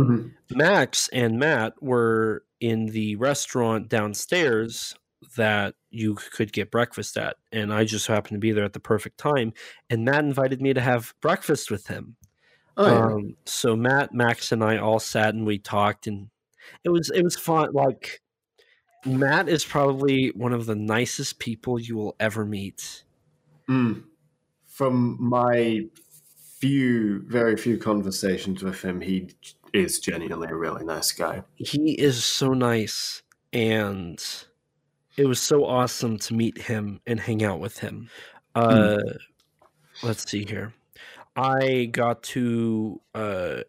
Mhm. max and matt were in the restaurant downstairs that you could get breakfast at and i just happened to be there at the perfect time and matt invited me to have breakfast with him Oh yeah. um, so Matt, Max, and I all sat and we talked, and it was it was fun. Like Matt is probably one of the nicest people you will ever meet. Mm. From my few, very few conversations with him, he is genuinely a really nice guy. He is so nice, and it was so awesome to meet him and hang out with him. Uh, Let's see here. I got to uh,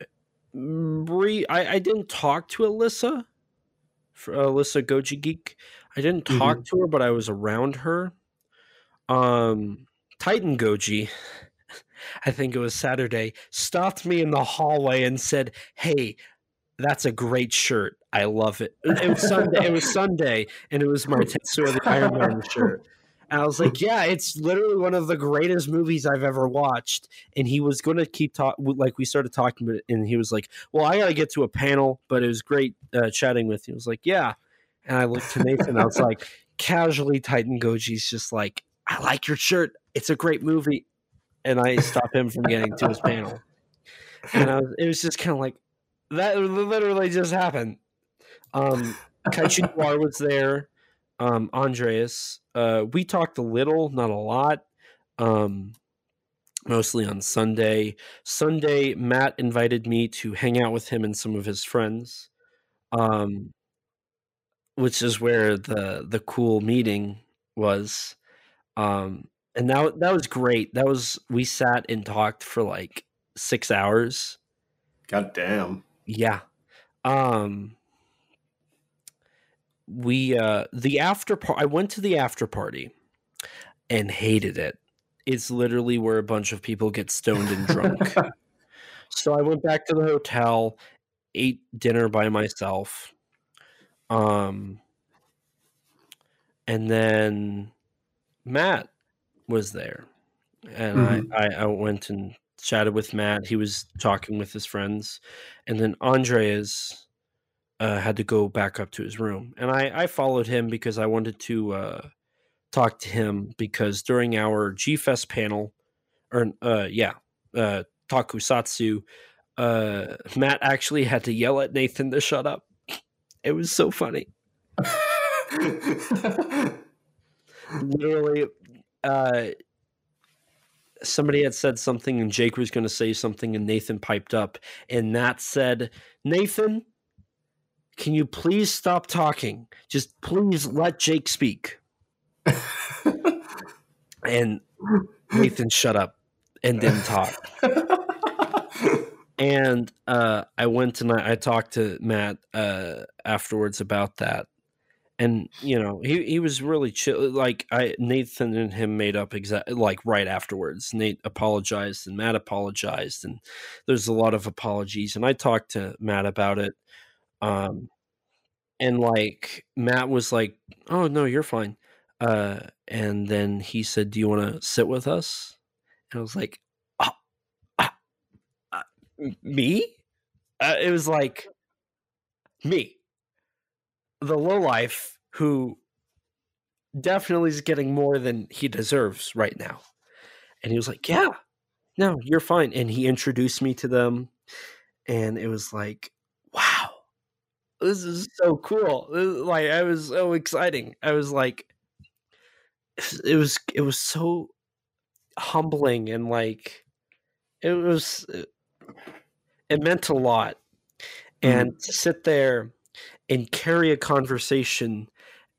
re. I, I didn't talk to Alyssa, for Alyssa Goji Geek. I didn't talk to her, but I was around her. Um, Titan Goji, I think it was Saturday, stopped me in the hallway and said, "Hey, that's a great shirt. I love it." It was Sunday. it was Sunday, and it was my <laughs> Tetsuo the Iron Man shirt. And I was like, "Yeah, it's literally one of the greatest movies I've ever watched." And he was going to keep talking. Like we started talking, but and he was like, "Well, I got to get to a panel, but it was great uh, chatting with you." I was like, "Yeah," and I looked to Nathan. I was like, <laughs> casually, Titan Goji's just like, "I like your shirt. it's a great movie, and I stop him from getting to his panel. And I was, it was just kind of like that. Literally just happened. Um, <laughs> Noir was there. Um, Andreas. Uh, we talked a little, not a lot. Um, mostly on Sunday. Sunday, Matt invited me to hang out with him and some of his friends, um, which is where the the cool meeting was. Um, and that that was great. That was we sat and talked for like six hours. God damn. Yeah. Um. We uh the after part. I went to the after party and hated it it's literally where a bunch of people get stoned and drunk. <laughs> so I went back to the hotel, ate dinner by myself. Um and then Matt was there. And mm-hmm. I, I, I went and chatted with Matt. He was talking with his friends. And then Andreas uh, had to go back up to his room. And I, I followed him because I wanted to uh, talk to him because during our G Fest panel, or uh, yeah, uh, Tokusatsu, uh, Matt actually had to yell at Nathan to shut up. It was so funny. <laughs> Literally, uh, somebody had said something, and Jake was going to say something, and Nathan piped up, and Matt said, "Nathan." Can you please stop talking? Just please let Jake speak <laughs> and Nathan shut up and didn't talk. <laughs> and uh, I went and I, I talked to Matt uh, afterwards about that, and you know he he was really chill. Like I Nathan and him made up exactly like right afterwards. Nate apologized and Matt apologized, and there's a lot of apologies. And I talked to Matt about it. Um, and like Matt was like, "Oh no, you're fine." Uh, and then he said, "Do you want to sit with us?" And I was like, "Ah, ah, ah me?" Uh, it was like me, the low life who definitely is getting more than he deserves right now. And he was like, "Yeah, no, you're fine." And he introduced me to them, and it was like, "Wow, this is so cool!" Like I was so exciting. I was like, it was it was so humbling and like it was it meant a lot and mm. to sit there and carry a conversation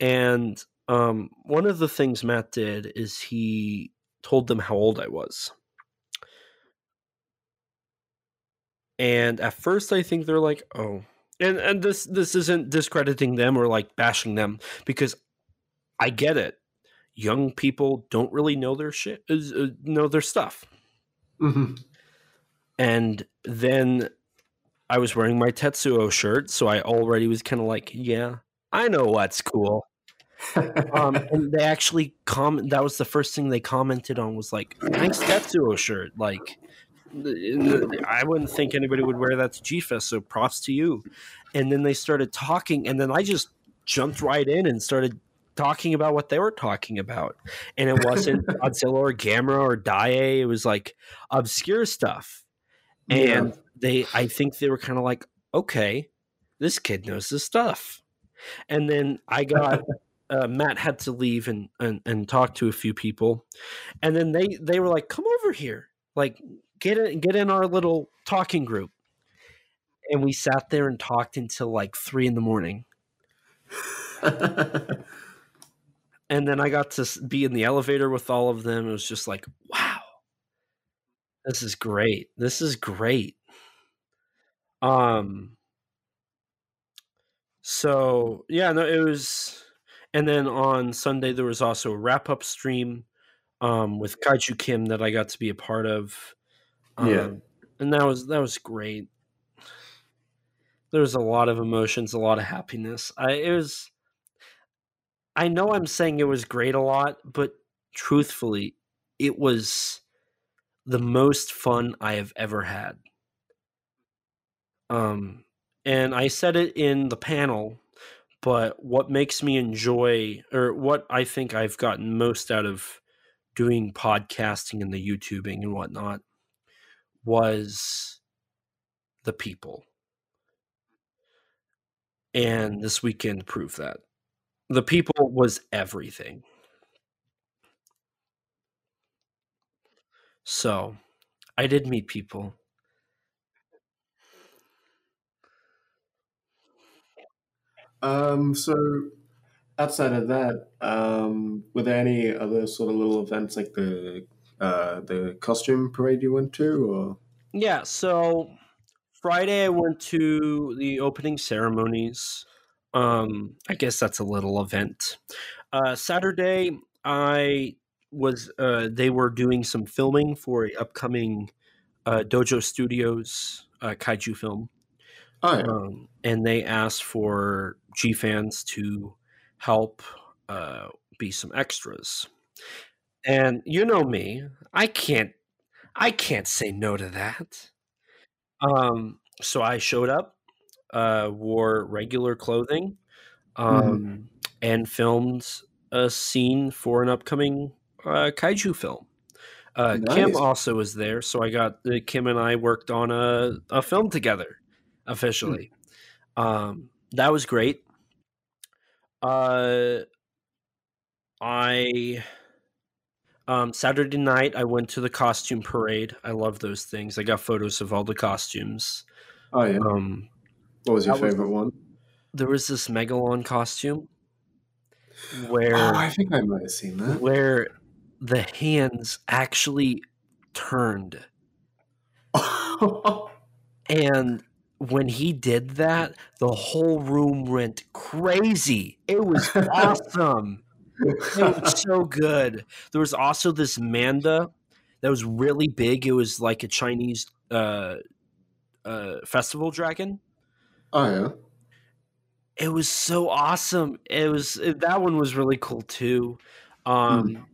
and um, one of the things matt did is he told them how old i was and at first i think they're like oh and and this this isn't discrediting them or like bashing them because i get it young people don't really know their shit, uh, know their stuff. Mm-hmm. And then I was wearing my Tetsuo shirt, so I already was kind of like, yeah, I know what's cool. um, <laughs> and they actually comment. That was the first thing they commented on was like, nice Tetsuo shirt. Like, I wouldn't think anybody would wear that to G Fest, so props to you. And then they started talking, and then I just jumped right in and started talking about what they were talking about. And it wasn't <laughs> Godzilla or Gamera or Daiei. It was like obscure stuff. And yeah. They, I think they were kind of like, okay, this kid knows his stuff. And then I got, <laughs> uh, Matt had to leave and, and, and talk to a few people. And then they, they were like, come over here. Like, get in, get in our little talking group. And we sat there and talked until like three in the morning. and then I got to be in the elevator with all of them. It was just like, wow, this is great. This is great. Um. So yeah, no, it was, and then on Sunday there was also a wrap up stream, um, with Kaiju Kim that I got to be a part of. Um, yeah, and that was that was great. There was a lot of emotions, a lot of happiness. I it was I know I'm saying it was great a lot, but truthfully, it was the most fun I have ever had. Um, and I said it in the panel, but what makes me enjoy, or what I think I've gotten most out of doing podcasting and the YouTubing and whatnot was the people. And this weekend proved that. The people was everything. So I did meet people. Um, so outside of that, um, were there any other sort of little events like the uh, the costume parade you went to, or Yeah, so Friday I went to the opening ceremonies. Um, I guess that's a little event. Uh, Saturday I was uh, they were doing some filming for a upcoming uh, Dojo Studios uh, kaiju film, oh yeah, um, and they asked for G fans to help uh, be some extras. And you know me, I can't I can't say no to that. Um, so I showed up, uh, wore regular clothing, um, and filmed a scene for an upcoming uh, kaiju film. Uh, Kim also was there, so I got uh, Kim and I worked on a, a film together officially. Um, that was great. Uh, I um, Saturday night I went to the costume parade. I love those things. I got photos of all the costumes. oh yeah. Um, what was your that was- favorite one? there was this megalon costume where Oh, I think I might have seen that. where the hands actually turned <laughs> and when he did that the whole room went crazy it was awesome it was <laughs> so good there was also this manda that was really big it was like a chinese uh uh festival dragon oh yeah. it was so awesome. It was that one was really cool too. Um,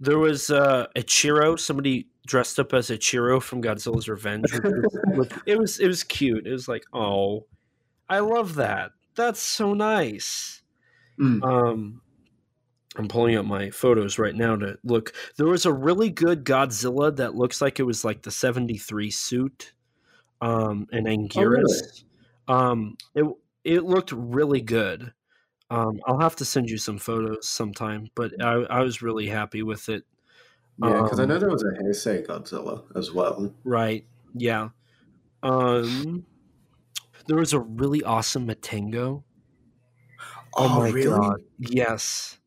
There was uh, Ichiro. Somebody dressed up as Ichiro from Godzilla's Revenge. Which was, <laughs> which, it was it was cute. It was like, oh, I love that. That's so nice. Mm. Um, I'm pulling up my photos right now to look. There was a really good Godzilla that looks like it was like the '73 suit, um, and Anguirus. Um, it it looked really good. Um, I'll have to send you some photos sometime, but I, I was really happy with it. Yeah, because I Um, know there was a Heisei Godzilla as well. Right? Yeah. Um, there was a really awesome Matango. Oh, my god! Yes.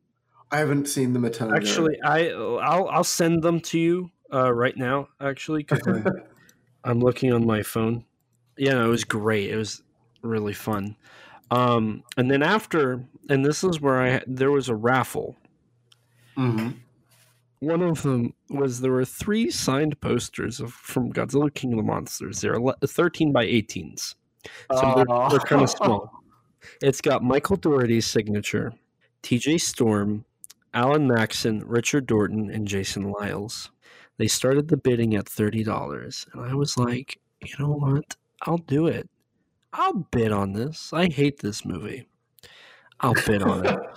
I haven't seen the Matango. Actually, I I'll I'll send them to you uh, right now. Actually, because I'm, <laughs> I'm looking on my phone. Yeah, it was great. It was really fun. Um, and then after, and this is where I there was a raffle. hmm One of them was there were three signed posters of from Godzilla King of the Monsters. They're thirteen by eighteens, so they're, oh. they're kind of <laughs> small. It's got Michael Dougherty's signature, T.J. Storm, Alan Maxson, Richard Dorton, and Jason Liles. They started the bidding at thirty dollars, and I was like, you know what? I'll do it. I'll bid on this. I hate this movie. I'll bid on it. <laughs>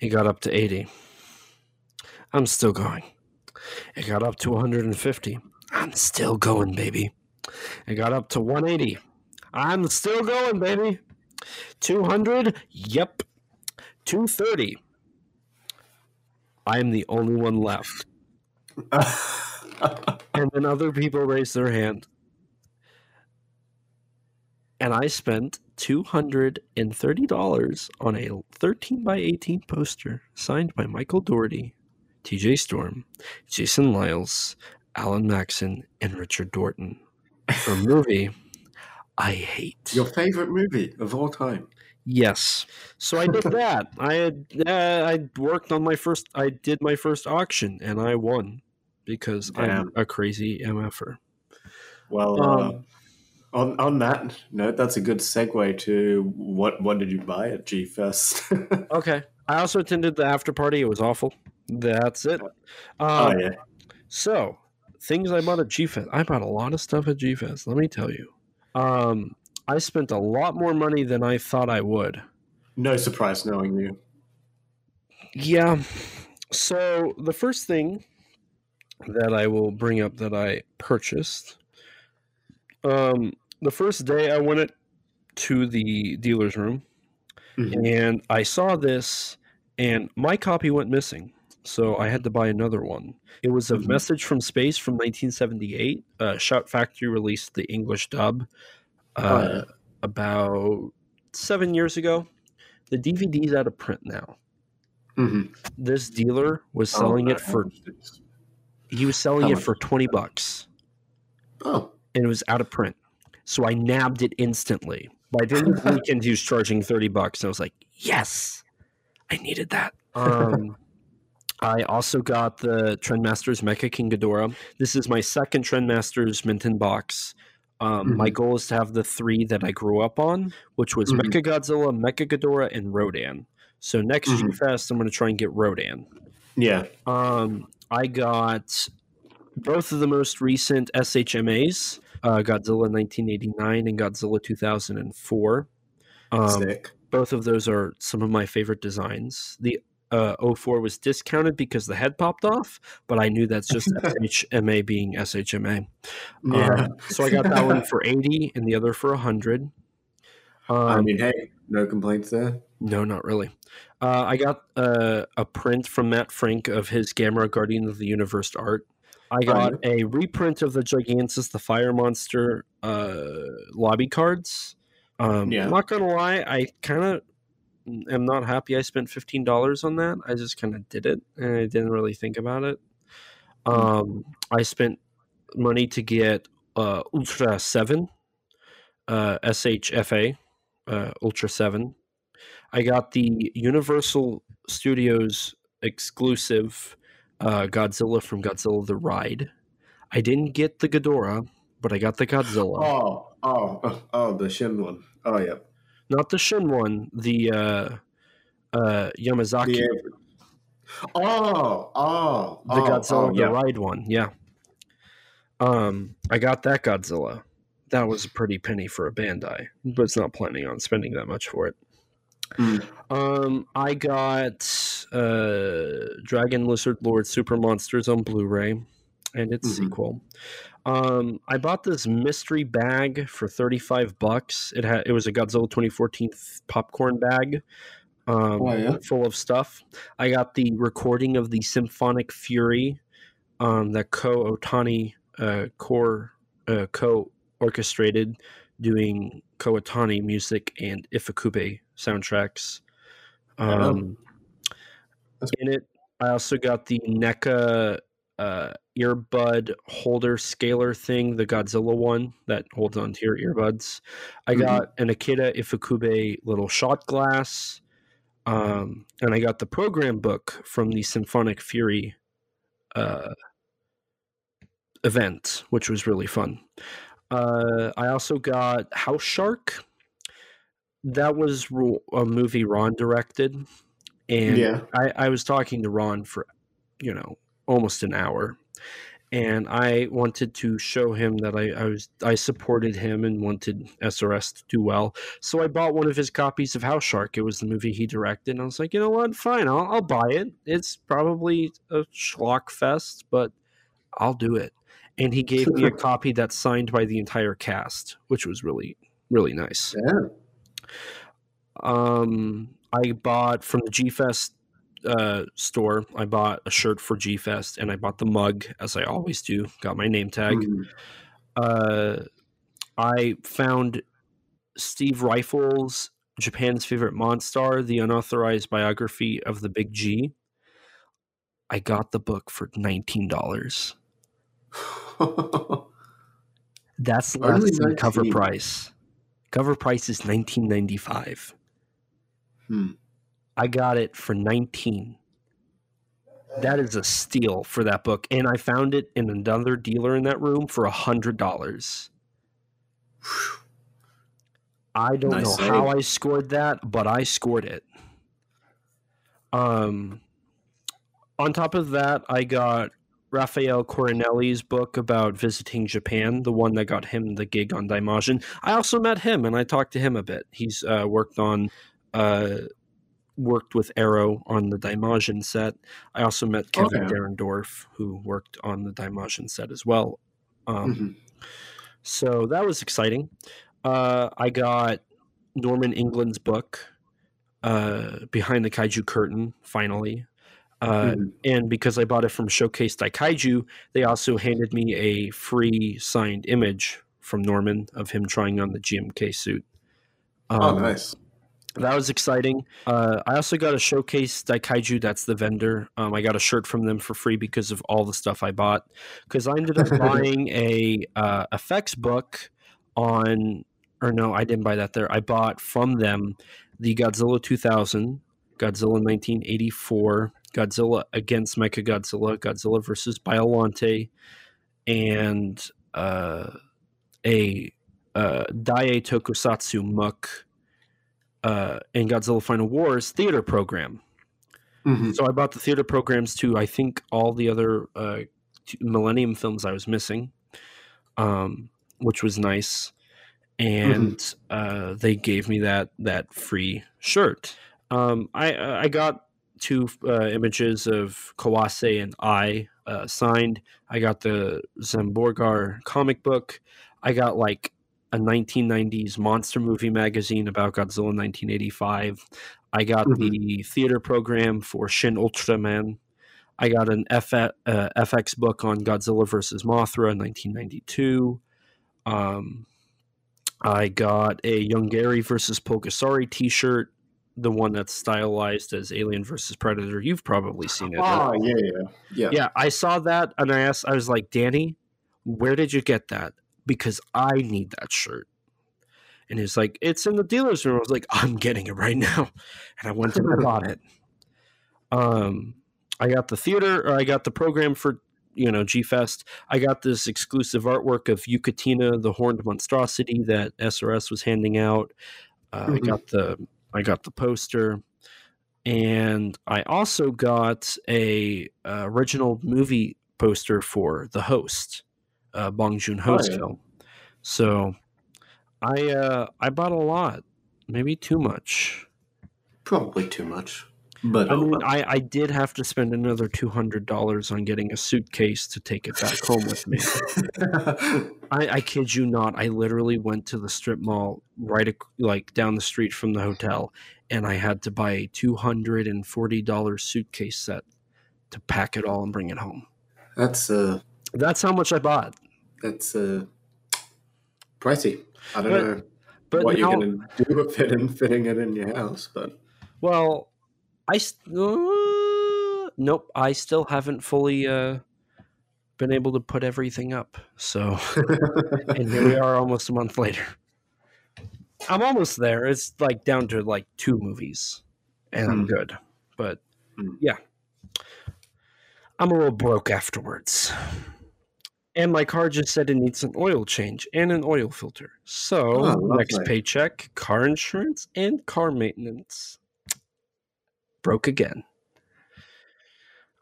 It got up to eighty. I'm still going. It got up to 150. I'm still going, baby. It got up to 180. I'm still going, baby. 200. Yep. 230. I'm the only one left. <laughs> And then other people raised their hand. And I spent $230 on a 13 by 18 poster signed by Michael Dougherty, TJ Storm, Jason Liles, Alan Maxson, and Richard Dorton for a movie I hate. Your favorite movie of all time. Yes. So I did that. <laughs> I had uh, I worked on my first. I did my first auction and I won because I'm a crazy mf'er. Well, Um, uh, on on that note, that's a good segue to what what did you buy at G Fest? <laughs> Okay. I also attended the after party. It was awful. That's it. oh Um, yeah, So things I bought at GFest. I bought a lot of stuff at GFest. Let me tell you. Um, I spent a lot more money than I thought I would. no surprise knowing you. Yeah. So the first thing that I will bring up that I purchased, um, the first day I went to the dealer's room, Mhm. and I saw this, and my copy went missing. So I had to buy another one. It was a Mhm. message from space from 1978. Uh, Shout Factory released the English dub uh, Oh, yeah. about seven years ago. The DVD's out of print now. Mhm. This dealer was Oh, selling no, it for he was selling How it much? for 20 bucks Oh, and it was out of print. So I nabbed it instantly. By the end of the <laughs> weekend, he was charging 30 bucks. And I was like, yes, I needed that. <laughs> Um, I also got the Trendmasters Mecha King Ghidorah. This is my second Trendmasters mint in box. Um, My Mhm. goal is to have the three that I grew up on, which was Mhm. Mecha Godzilla, Mecha Ghidorah, and Rodan. So next Mhm. G-Fest, I'm going to try and get Rodan. yeah. Um, I got both of the most recent SHMAs, uh, Godzilla 1989 and Godzilla 2004. Um, Sick. both of those are some of my favorite designs. The uh, 04 was discounted because the head popped off, but I knew that's just SHMA being SHMA. Yeah. Um, so I got that one for <laughs> 80 and the other for 100. Um, I mean, hey, no complaints there. no, not really. Uh, I got uh, a print from Matt Frank of his Gamera Guardian of the Universe art. I got a reprint of the Gigantis, the Fire Monster uh, lobby cards. Um, Yeah. Not gonna lie, I kind of am not happy I spent fifteen dollars on that. I just kind of did it, and I didn't really think about it. Um, I spent money to get uh, Ultra Seven, uh, SHFA, uh, Ultra Seven. I got the Universal Studios exclusive uh, Godzilla from Godzilla the Ride. I didn't get the Ghidorah, but I got the Godzilla. Oh, oh, <laughs> oh, the Shin one. Oh, yeah. Not the Shin one, the uh, uh, Yamazaki, The, oh, oh, the oh, Godzilla oh, the. Ride one. Yeah. Um, I got that Godzilla. That was a pretty penny for a Bandai, but it's not planning on spending that much for it. Hmm. Um, I got uh, Dragon Lizard Lord Super Monsters on Blu-ray and its Mhm. sequel. Um, I bought this mystery bag for thirty-five bucks. It had it was a Godzilla 2014 th- popcorn bag, um, Oh, yeah? full of stuff. I got the recording of the Symphonic Fury um, that Kow Otani uh, core uh, co orchestrated, doing Kow Otani music and Ifukube soundtracks. Um, in it, I also got the NECA uh, earbud holder scaler thing, the Godzilla one that holds onto your earbuds. I Mhm. got an Akira Ifukube little shot glass. Um, and I got the program book from the Symphonic Fury uh, event, which was really fun. Uh, I also got House Shark. That was a movie Ron directed, and Yeah. I, I was talking to Ron for, you know, almost an hour, and I wanted to show him that I, I was I supported him and wanted SRS to do well. So I bought one of his copies of House Shark. It was the movie he directed, and I was like, you know what, fine, I'll, I'll buy it. It's probably a schlock fest, but I'll do it. And he gave me a <laughs> copy that's signed by the entire cast, which was really really nice. Yeah. Um, I bought from the G Fest uh, store. I bought a shirt for G Fest, and I bought the mug as I always do. Got my name tag. Mm. Uh, I found Steve Ryfle's Japan's favorite Monstar, the unauthorized biography of the Big G. I got the book for nineteen dollars. <laughs> That's less than cover price. Cover price is nineteen ninety five. Hmm. I got it for 19. That is a steal for that book. And I found it in another dealer in that room for a $100. I don't Nice know save. how I scored that, but I scored it. Um, on top of that, I got Raphael Coronelli's book about visiting Japan, the one that got him the gig on Daimajin. I also met him and I talked to him a bit. He's uh, worked on uh, worked with Arrow on the Daimajin set. I also met Kevin Okay. Derendorf, who worked on the Daimajin set as well. Um, Mhm. So that was exciting. Uh, I got Norman England's book, uh, Behind the Kaiju Curtain, finally. Uh, Mhm. And because I bought it from Showcase Daikaiju, they also handed me a free signed image from Norman of him trying on the GMK suit. oh, Um, nice. That was exciting. Uh, I also got a showcase Daikaiju. That's the vendor. Um, I got a shirt from them for free because of all the stuff I bought. Because I ended up <laughs> buying a uh, effects book on, or no, I didn't buy that there. I bought from them the Godzilla 2000, Godzilla 1984, Godzilla against Mechagodzilla, Godzilla versus Biolante, and uh, a uh, Daiei Tokusatsu Muck uh, in Godzilla Final Wars theater program. Mhm. So I bought the theater programs to I think all the other uh, Millennium films I was missing, um, which was nice. And uh, they gave me that that free shirt. Um, I I got two uh, images of Kawase and I uh, signed. I got the Zaborgar comic book. I got like a 1990s monster movie magazine about Godzilla 1985. I got Mhm. the theater program for Shin Ultraman. I got an F- uh, FX book on Godzilla versus Mothra in 1992. Um, I got a Yongary versus Pulgasari T-shirt, the one that's stylized as Alien versus Predator. You've probably seen it. Oh, yeah, yeah, yeah. Yeah, I saw that and I asked, I was like, Danny, where did you get that? Because I need that shirt. And he's like, it's in the dealer's room. I was like, <laughs> I'm getting it right now. And I went and I bought it. Um, I got the theater, or I got the program for, you know, G Fest. I got this exclusive artwork of Yucatina, the horned monstrosity that SRS was handing out. Uh, I Mhm. got the, I got the poster and I also got a uh, original movie poster for The Host, uh, Bong Joon Ho's yeah. film. So I uh, I bought a lot, maybe too much. Probably too much. But I oh, mean. I, I did have to spend another two hundred dollars on getting a suitcase to take it back home with me. <laughs> I, I kid you not. I literally went to the strip mall right ac- like down the street from the hotel, and I had to buy a two hundred and forty dollars suitcase set to pack it all and bring it home. that's uh, That's how much I bought. that's uh, pricey. I don't But- know But what now, you're going to do with it and fitting it in your house, but well, I st- uh, nope. I still haven't fully uh, been able to put everything up. So, <laughs> and here we are, almost a month later. I'm almost there. It's like down to like two movies, and I'm Mm. good. But Mm. yeah, I'm a little broke afterwards. And my car just said it needs an oil change and an oil filter. So Oh, next paycheck, car insurance and car maintenance. Broke again.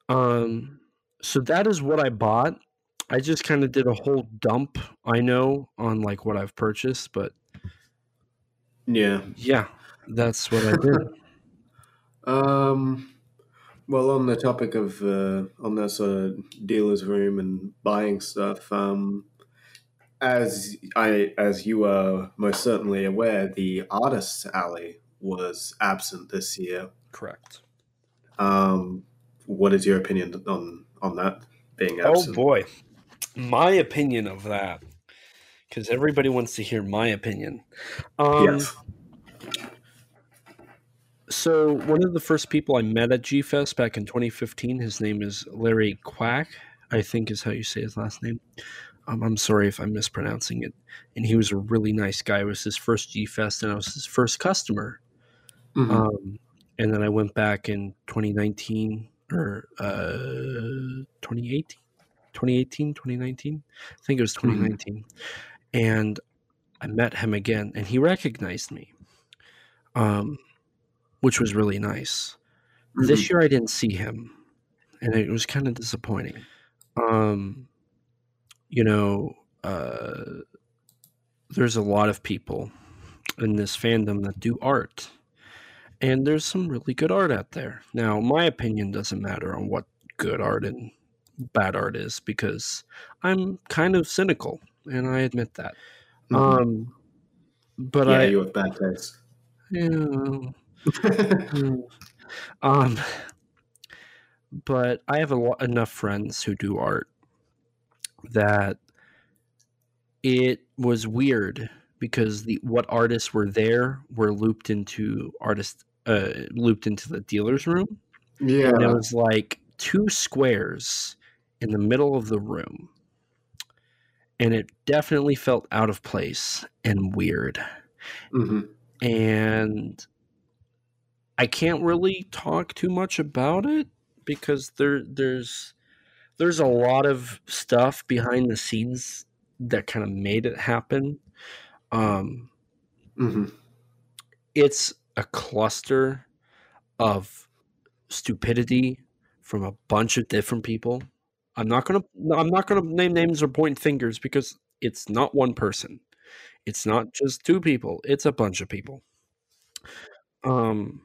Um, so that is what I bought. I just kind of did a whole dump. I know on like what I've purchased, but yeah. yeah, that's what I did. <laughs> Um, well, on the topic of uh, on this uh, dealer's room and buying stuff, um, as I as you are most certainly aware, the artists alley was absent this year. Correct. Um, what is your opinion on on that being absent? Oh boy, my opinion of that, because everybody wants to hear my opinion. Um, yes. So one of the first people I met at G Fest back in 2015, his name is Larry Quack, I think is how you say his last name. Um, I'm sorry if I'm mispronouncing it. And he was a really nice guy. It was his first G Fest, and I was his first customer. Mhm. Um, and then I went back in 2019 or uh, 2018, 2018, 2019. I think it was 2019. And I met him again, and he recognized me, um, which was really nice. This year I didn't see him, and it was kind of disappointing. Um, you know, uh, there's a lot of people in this fandom that do art, and there's some really good art out there. Now, my opinion doesn't matter on what good art and bad art is because I'm kind of cynical, and I admit that. Mhm. Um, but yeah, I, you have bad taste. yeah, <laughs> um, but I have a lo- enough friends who do art that it was weird because the what artists were there were looped into artist uh, looped into the dealer's room. Yeah. and it was like two squares in the middle of the room. And it definitely felt out of place and weird. Hmm and i can't really talk too much about it because there there's there's a lot of stuff behind the scenes that kind of made it happen um hmm it's a cluster of stupidity from a bunch of different people. I'm not gonna I'm not gonna name names or point fingers because it's not one person. It's not just two people. It's a bunch of people. Um,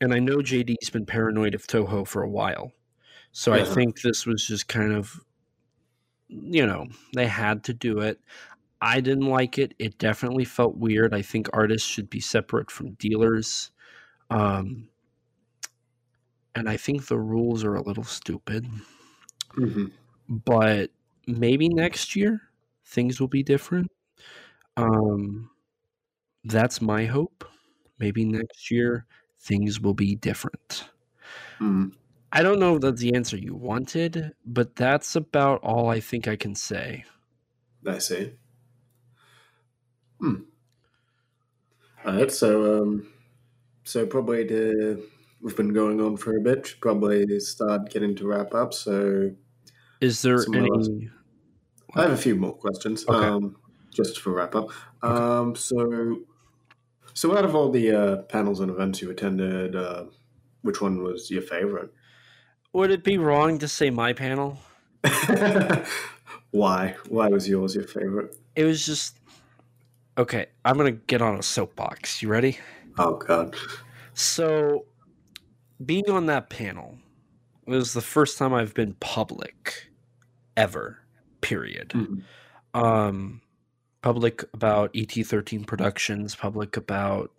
and I know JD's been paranoid of Toho for a while, so I think this was just kind of, you know, they had to do it. I didn't like it. It definitely felt weird. I think artists should be separate from dealers. Um, and I think the rules are a little stupid. hmm But maybe next year things will be different. Um, that's my hope. Maybe next year things will be different. mm I don't know if that's the answer you wanted, but that's about all I think I can say. I see. Hmm. All right. So, um, so probably to, we've been going on for a bit. Should probably start getting to wrap up. So, Is there any? I have a few more questions. Okay. Um, just for wrap up. Um, so, so out of all the uh, panels and events you attended, uh, which one was your favorite? Would it be wrong to say my panel? <laughs> Why? Why was yours your favorite? It was just okay. I'm gonna get on a soapbox. You ready? Oh God. So, being on that panel was the first time I've been public ever. Period. Mhm. Um, public about ET13 Productions. Public about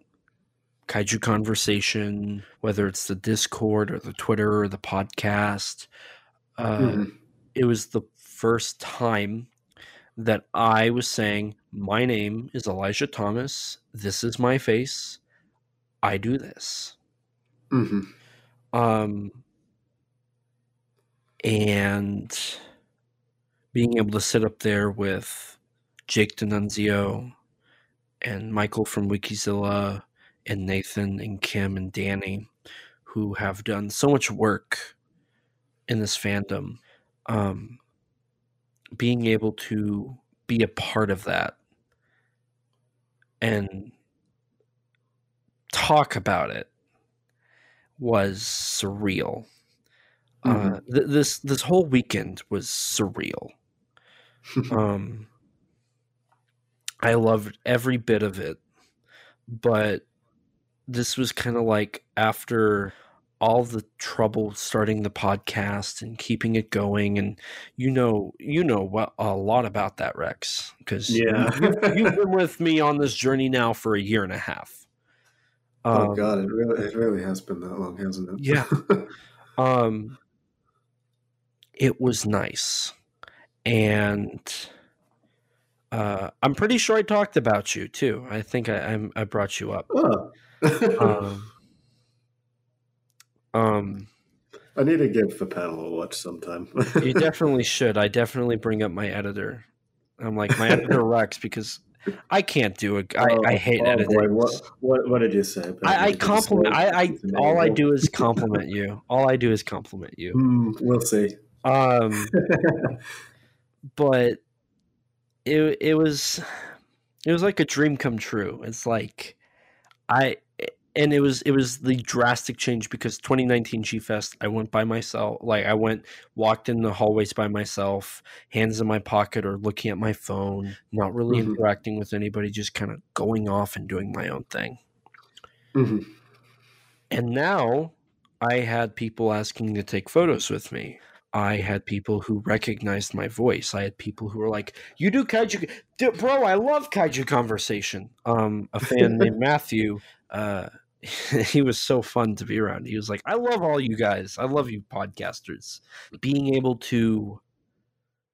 Kaiju Conversation. Whether it's the Discord or the Twitter or the podcast. Uh, Mhm. it was the first time that I was saying, My name is Elijah Thomas. This is my face. I do this. Mhm. Um, and being able to sit up there with Jake D'Annunzio and Michael from Wikizilla and Nathan and Kim and Danny, who have done so much work in this fandom, um, being able to be a part of that and talk about it was surreal. Uh, th- this this whole weekend was surreal. <laughs> um, I loved every bit of it, but this was kind of like after all the trouble starting the podcast and keeping it going, and you know, you know what a lot about that, Rex, because Yeah. you've been <laughs> with me on this journey now for a year and a half. oh Um, God, it really, it really has been that long, hasn't it? Yeah. <laughs> um it was nice and uh i'm pretty sure i talked about you too i think i I'm, i brought you up oh. um um I need to give the panel a watch sometime. you <laughs> definitely should i definitely bring up my editor i'm like my editor <laughs> rex because i can't do it i, I hate Oh, boy, editing what, what, what did you say? about I, I me? Did you compliment I, I all i do is <laughs> compliment you all i do is compliment you Hmm, we'll see. um but it it was it was like a dream come true. It's like I and it was it was the drastic change because 2019 G Fest I went by myself like I went walked in the hallways by myself, hands in my pocket or looking at my phone, not really Mhm. interacting with anybody, just kind of going off and doing my own thing. Mhm. And now I had people asking to take photos with me. I had people who recognized my voice. I had people who were like, "You do kaiju, bro? I love kaiju conversation." Um, a fan named <laughs> Matthew, uh, <laughs> he was so fun to be around. He was like, "I love all you guys. I love you podcasters." Being able to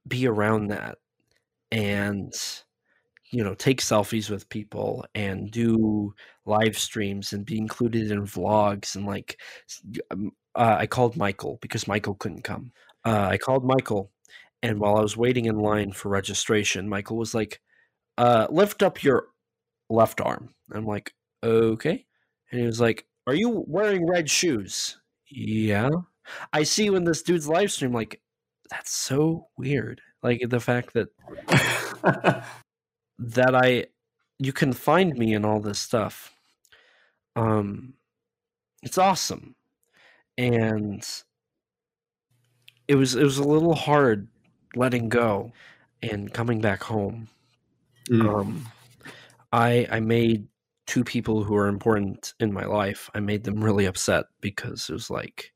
be around that and you know take selfies with people and do live streams and be included in vlogs and like um, uh, I called Michael because Michael couldn't come. Uh, I called Michael, and while I was waiting in line for registration, Michael was like, uh, "Lift up your left arm." I'm like, "Okay," and he was like, "Are you wearing red shoes?" Yeah. I see you in this dude's live stream. Like, that's so weird. Like the fact that <laughs> that I you can find me in all this stuff. Um, it's awesome, and it was it was a little hard letting go and coming back home. Mm. Um, I I made two people who are important in my life. I made them really upset because it was like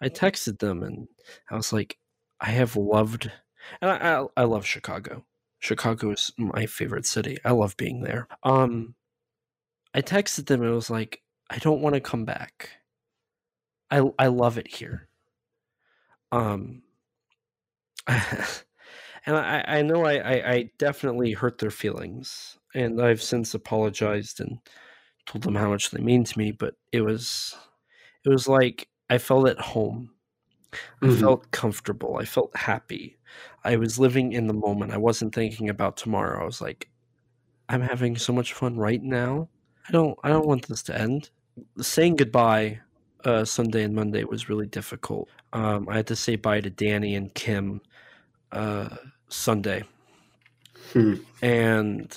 I texted them and I was like, I have loved, and I I, I love Chicago. Chicago is my favorite city. I love being there. Um, I texted them and it was like, I don't want to come back. I I love it here. Um, <laughs> and I I know I, I I definitely hurt their feelings, and I've since apologized and told them how much they mean to me. But it was it was like I felt at home. I mm-hmm. felt comfortable. I felt happy. I was living in the moment. I wasn't thinking about tomorrow. I was like, I'm having so much fun right now. I don't I don't want this to end. Saying goodbye uh, Sunday and Monday was really difficult. Um, I had to say bye to Danny and Kim uh, Sunday, hmm. and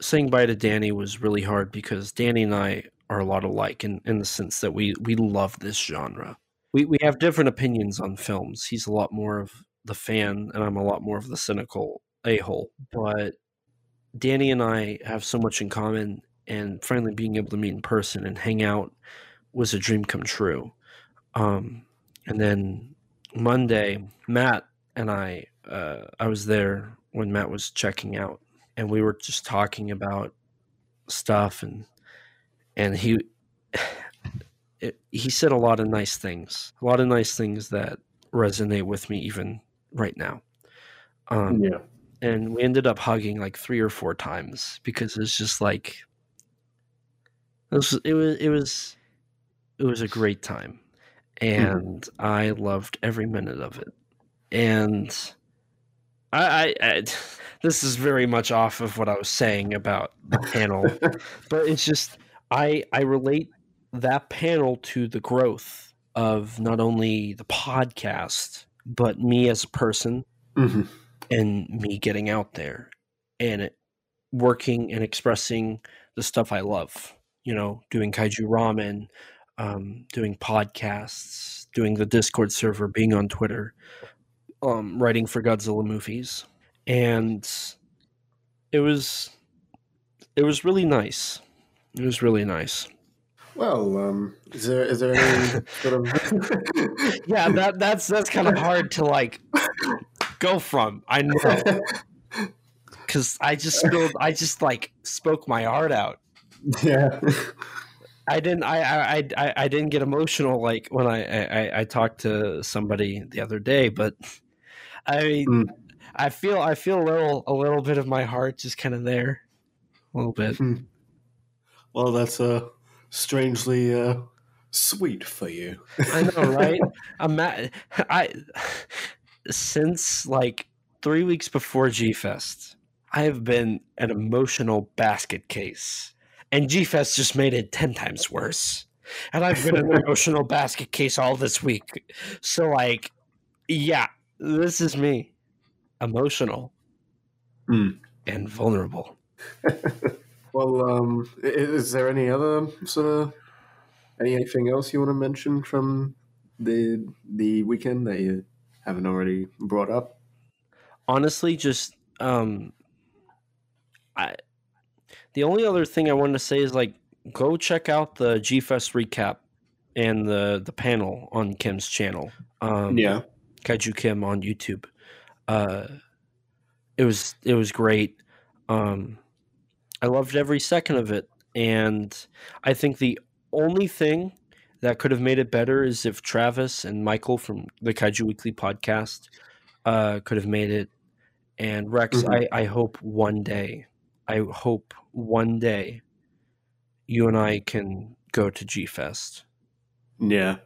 saying bye to Danny was really hard because Danny and I are a lot alike in, in the sense that we we love this genre. We we have different opinions on films. He's a lot more of the fan, and I'm a lot more of the cynical a hole. But Danny and I have so much in common, and finally being able to meet in person and hang out was a dream come true. Um, and then Monday, Matt and I, uh, I was there when Matt was checking out, and we were just talking about stuff, and and he <sighs> it, he said a lot of nice things, a lot of nice things that resonate with me even right now. Um, yeah. And we ended up hugging like three or four times because it's just like it was it was it was it was a great time, mm-hmm. and mm. I loved every minute of it. And I, I, I, <laughs> this is very much off of what I was saying about the panel, <laughs> but it's just I I relate that panel to the growth of not only the podcast but me as a person mm-hmm. and me getting out there and it, working and expressing the stuff I love. You know, doing kaiju ramen, um, doing podcasts, doing the Discord server, being on Twitter, um, writing for Godzilla movies, and it was it was really nice. It was really nice. Well, um, is there is there any sort of <laughs> yeah that that's that's kind of hard to like go from. I know <laughs> because I just spilled, I just like spoke my heart out. Yeah. I didn't. I, I I I didn't get emotional like when I I, I talked to somebody the other day, but I mean, mm. I feel I feel a little a little bit of my heart just kind of there, a little bit. Mm. Well, that's uh strangely uh, sweet for you. I know, right? <laughs> I'm at, I since like three weeks before G Fest, I have been an emotional basket case, and G Fest just made it ten times worse. And I've been an <laughs> emotional basket case all this week. So, like, yeah, this is me, emotional mm. and vulnerable. <laughs> Well, um, is there any other sort of anything else you want to mention from the the weekend that you haven't already brought up? Honestly, just um, I the only other thing I wanted to say is like go check out the G Fest recap and the the panel on Kim's channel. Um, yeah. Kaiju Kim on YouTube. Uh, it was it was great. Um, I loved every second of it, and I think the only thing that could have made it better is if Travis and Michael from the Kaiju Weekly podcast uh, could have made it. And Rex, Mhm. I, I hope one day, I hope one day, you and I can go to G Fest. Yeah.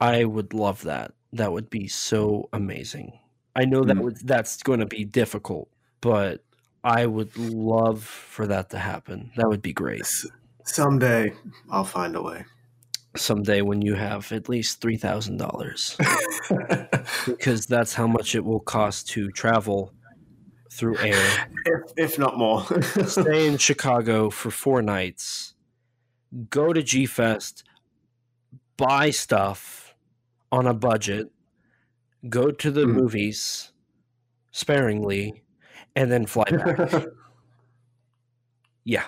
I would love that. That would be so amazing. I know that Mm. would, that's going to be difficult, but I would love for that to happen. That would be great. S- Someday I'll find a way. Someday when you have at least three thousand dollars, <laughs> because that's how much it will cost to travel through air. if, if not more. <laughs> Stay in Chicago for four nights. Go to G Fest. Buy stuff on a budget. Go to the Mm. movies sparingly, and then fly back. <laughs> Yeah.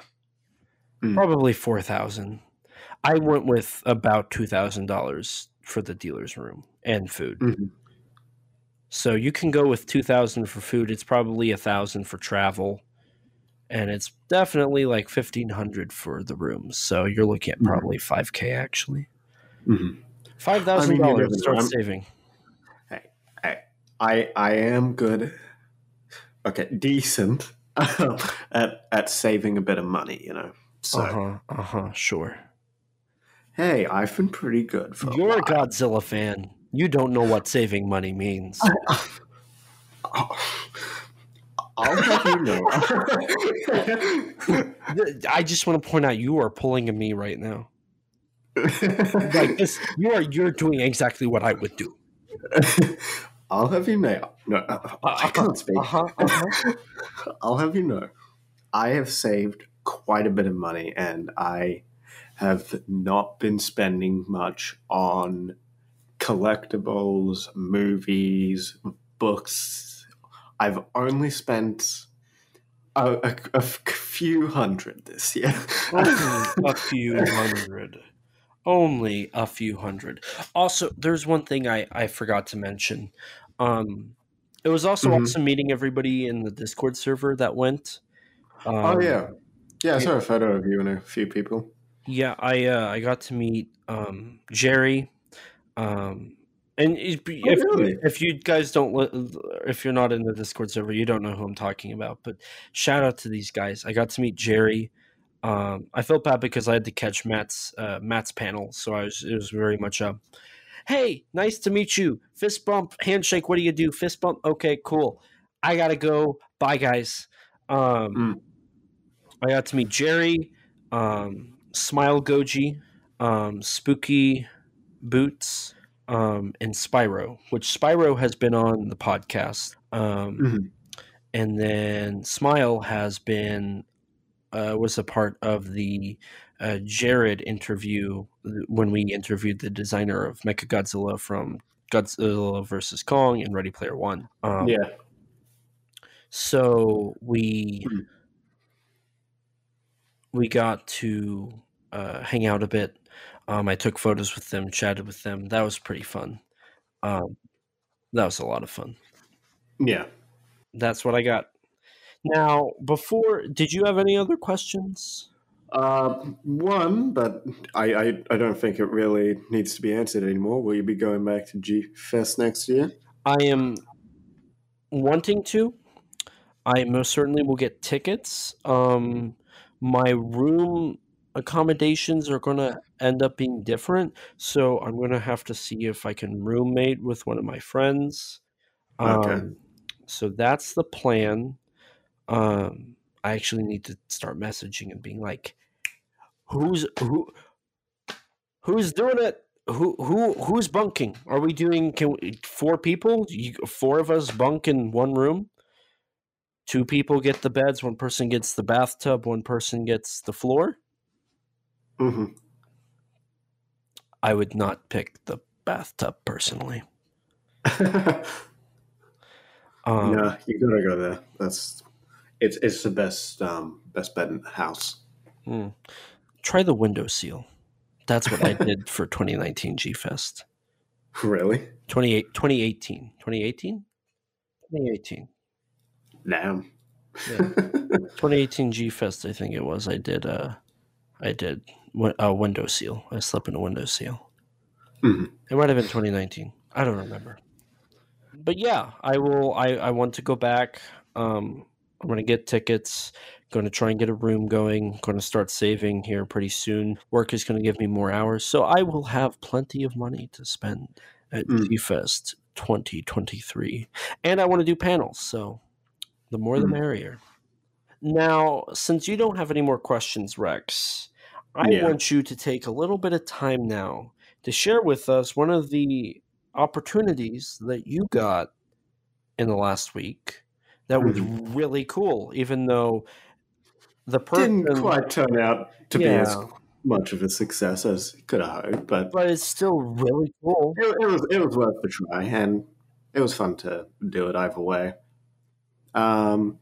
Mm. Probably 4000 I went with about $2,000 for the dealer's room and food. Mhm. So you can go with 2000 for food. It's probably a 1000 for travel. And it's definitely like 1500 for the rooms. So you're looking at Mhm. probably 5k actually. Mhm. $5,000 I mean, you start. I'm- saving. I I am good. Okay, decent <laughs> at at saving a bit of money, you know. So Uh-huh. Uh-huh, sure. hey, I've been pretty good for. You're a while. Godzilla fan. You don't know what saving money means. <laughs> I'll have you know. I just want to point out you are pulling at me right now. Like this, you are you're doing exactly what I would do. I'll have you know. No, uh, I can't speak. Uh-huh, uh-huh. I'll have you know. I have saved quite a bit of money, and I have not been spending much on collectibles, movies, books. I've only spent a, a, a few hundred this year. Only <laughs> a few hundred. Only a few hundred. Also, there's one thing I, I forgot to mention. Um, it was also Mhm. awesome meeting everybody in the Discord server that went. Um, oh yeah, yeah. I saw a photo of you and a few people. Yeah, I uh, I got to meet um, Jerry, um, and if, if, really? if you guys don't, if you're not in the Discord server, you don't know who I'm talking about. But shout out to these guys. I got to meet Jerry. Um, I felt bad because I had to catch Matt's uh, Matt's panel, so I was it was very much a, hey, nice to meet you. Fist bump, handshake. What do you do? Fist bump. Okay, cool. I gotta go. Bye, guys. Um, Mm. I got to meet Jerry, um, Smile Goji, um, Spooky Boots, um, and Spyro, which Spyro has been on the podcast. Um, Mhm. And then Smile has been, uh, was a part of the uh, Jared interview when we interviewed the designer of Mechagodzilla from Godzilla vs. Kong and Ready Player One. Um, yeah. so we Hmm. we got to uh, hang out a bit. Um, I took photos with them, chatted with them. That was pretty fun. Um, that was a lot of fun. Yeah. That's what I got. Now, before, did you have any other questions? Uh, one, but I, I, I don't think it really needs to be answered anymore. Will you be going back to G Fest next year? I am wanting to. I most certainly will get tickets. Um, my room accommodations are going to end up being different, so I'm going to have to see if I can roommate with one of my friends. Okay. Um, so that's the plan. Um, I actually need to start messaging and being like, "Who's who? Who's doing it? Who who who's bunking? Are we doing? Can we, four people? You, four of us bunk in one room. Two people get the beds. One person gets the bathtub. One person gets the floor. hmm I would not pick the bathtub personally. <laughs> Um, no, you gotta go there. That's it's it's the best um best bed in the house. hmm. Try the window seal. That's what I did for <laughs> 2019 G Fest. Really? 28, 2018. 2018? 2018. Damn. Yeah. 2018 G Fest, I think it was. I did. Uh, I did a window seal. I slept in a window seal. Mhm. It might have been 2019. I don't remember. But yeah, I will. I I want to go back. Um, I'm going to get tickets. Going to try and get a room going. Going to start saving here pretty soon. Work is going to give me more hours, so I will have plenty of money to spend at Mm. Fest 2023. And I want to do panels, so the more the Mm. merrier. Now, since you don't have any more questions, Rex, I Yeah. want you to take a little bit of time now to share with us one of the opportunities that you got in the last week that was really cool, even though the person, Didn't quite turn out to be as much of a success as could have hoped, but but it's still really cool. it, it was it was worth the try, and it was fun to do it either way. Um,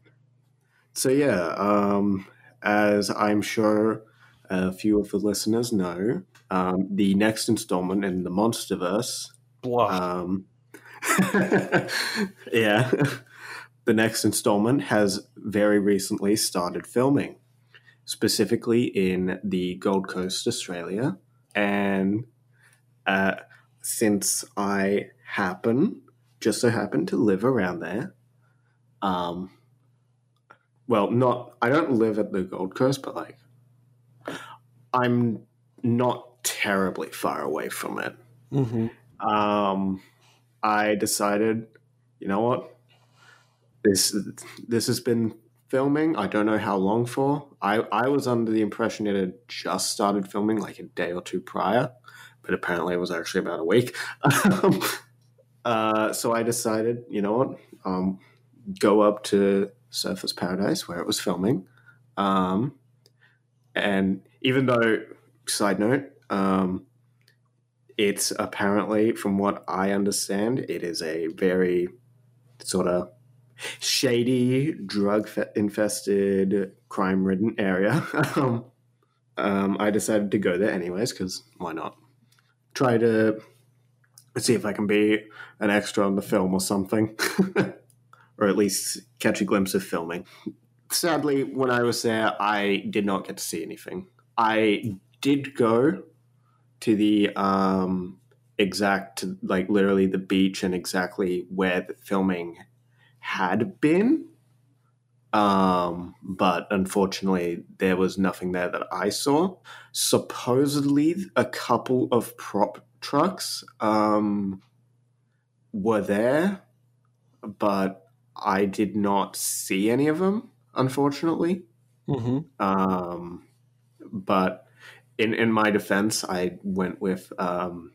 so yeah, um, as I'm sure a few of the listeners know, um, the next installment in the MonsterVerse Um, <laughs> yeah. <laughs> The next installment has very recently started filming, specifically in the Gold Coast, Australia. And uh, since I happen, just so happen to live around there, um, well, not, I don't live at the Gold Coast, but like, I'm not terribly far away from it hmm um, I decided, you know what, this this has been filming. I don't know how long for. I I was under the impression it had just started filming like a day or two prior, but apparently it was actually about a week. Um, <laughs> uh, so I decided, you know what, um, go up to Surfers Paradise where it was filming, um, and even though, side note, um, it's apparently, from what I understand, it is a very sort of shady, drug infested, crime ridden area. <laughs> um, um, I decided to go there anyways because why not? Try to see if I can be an extra on the film or something, <laughs> or at least catch a glimpse of filming. Sadly, when I was there, I did not get to see anything. I did go to the um, exact, like literally the beach and exactly where the filming had been. Um, but unfortunately, there was nothing there that I saw. Supposedly, a couple of prop trucks um, were there, but I did not see any of them, unfortunately. hmm Um, but in in my defense, I went with um,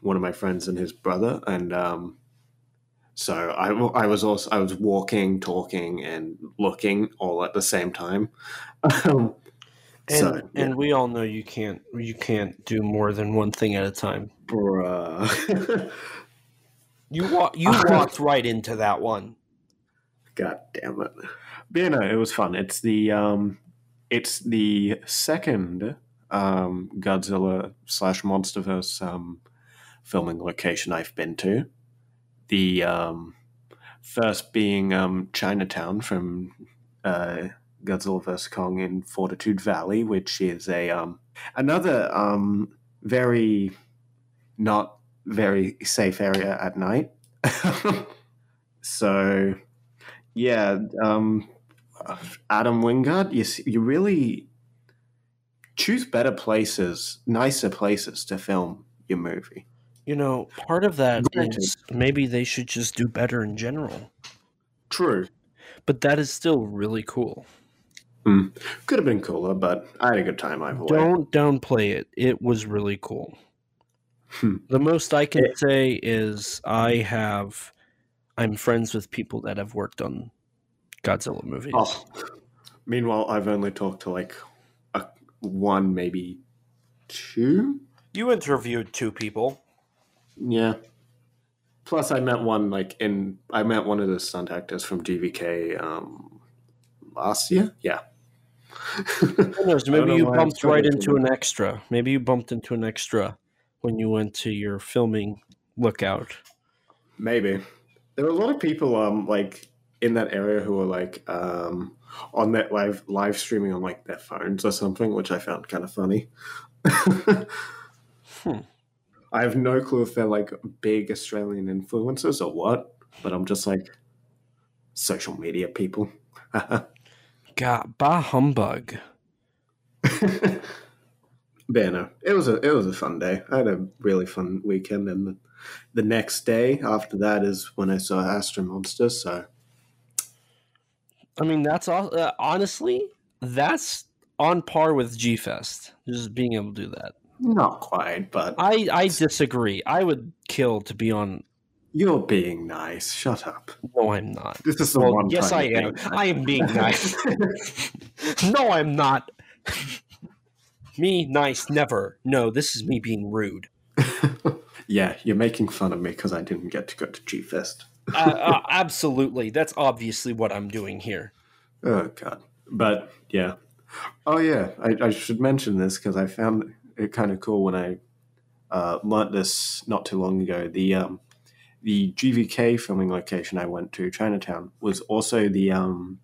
one of my friends and his brother, and um, so I, I was also I was walking, talking, and looking all at the same time. Um, And so yeah, and we all know you can't you can't do more than one thing at a time. bruh. <laughs> You you <laughs> walked right into that one. God damn it! But you know, it was fun. It's the um, it's the second um, Godzilla slash MonsterVerse um, filming location I've been to. The um, first being um, Chinatown from uh, Godzilla vs Kong in Fortitude Valley, which is a um, another um, very not very safe area at night. <laughs> so yeah, um, Adam Wingard, you you really choose better places, nicer places to film your movie. You know, part of that is maybe they should just do better in general. True, But that is still really cool. could have been cooler, but I had a good time either way. Don't downplay it. It was really cool. Hmm. The most I can Eh. say is I have I'm friends with people that have worked on Godzilla movies. Oh. Meanwhile, I've only talked to like a, one, maybe two. You interviewed two people. Yeah. Plus, I met one like in I met one of the stunt actors from GVK um, last year. Yeah. <laughs> Who knows? Maybe you bumped right into an extra. Maybe you bumped into an extra when you went to your filming lookout. Maybe there were a lot of people um like in that area who were like um on that live live streaming on like their phones or something, which I found kind of funny. <laughs> Hmm. I have no clue if they're like big Australian influencers or what, but I'm just like social media people. <laughs> God, bah humbug. <laughs> but yeah, no, it was a it was a fun day. I had a really fun weekend, and the, the next day after that is when I saw Astro Monster. So I mean, that's all. Uh, honestly, that's on par with G Fest. Just being able to do that. not quite, but I I disagree. I would kill to be on. you're being nice. Shut up. No, I'm not. This is the Well, one. yes, time I am. I am being nice. <laughs> no, I'm not. Me nice, never. No, this is me being rude. <laughs> yeah, you're making fun of me because I didn't get to go to G Fest. Uh, uh, <laughs> absolutely, that's obviously what I'm doing here. Oh god. But yeah. Oh yeah, I, I should mention this because I found it kind of cool when I uh, learnt this not too long ago. The um, the GVK filming location I went to, Chinatown, was also the um,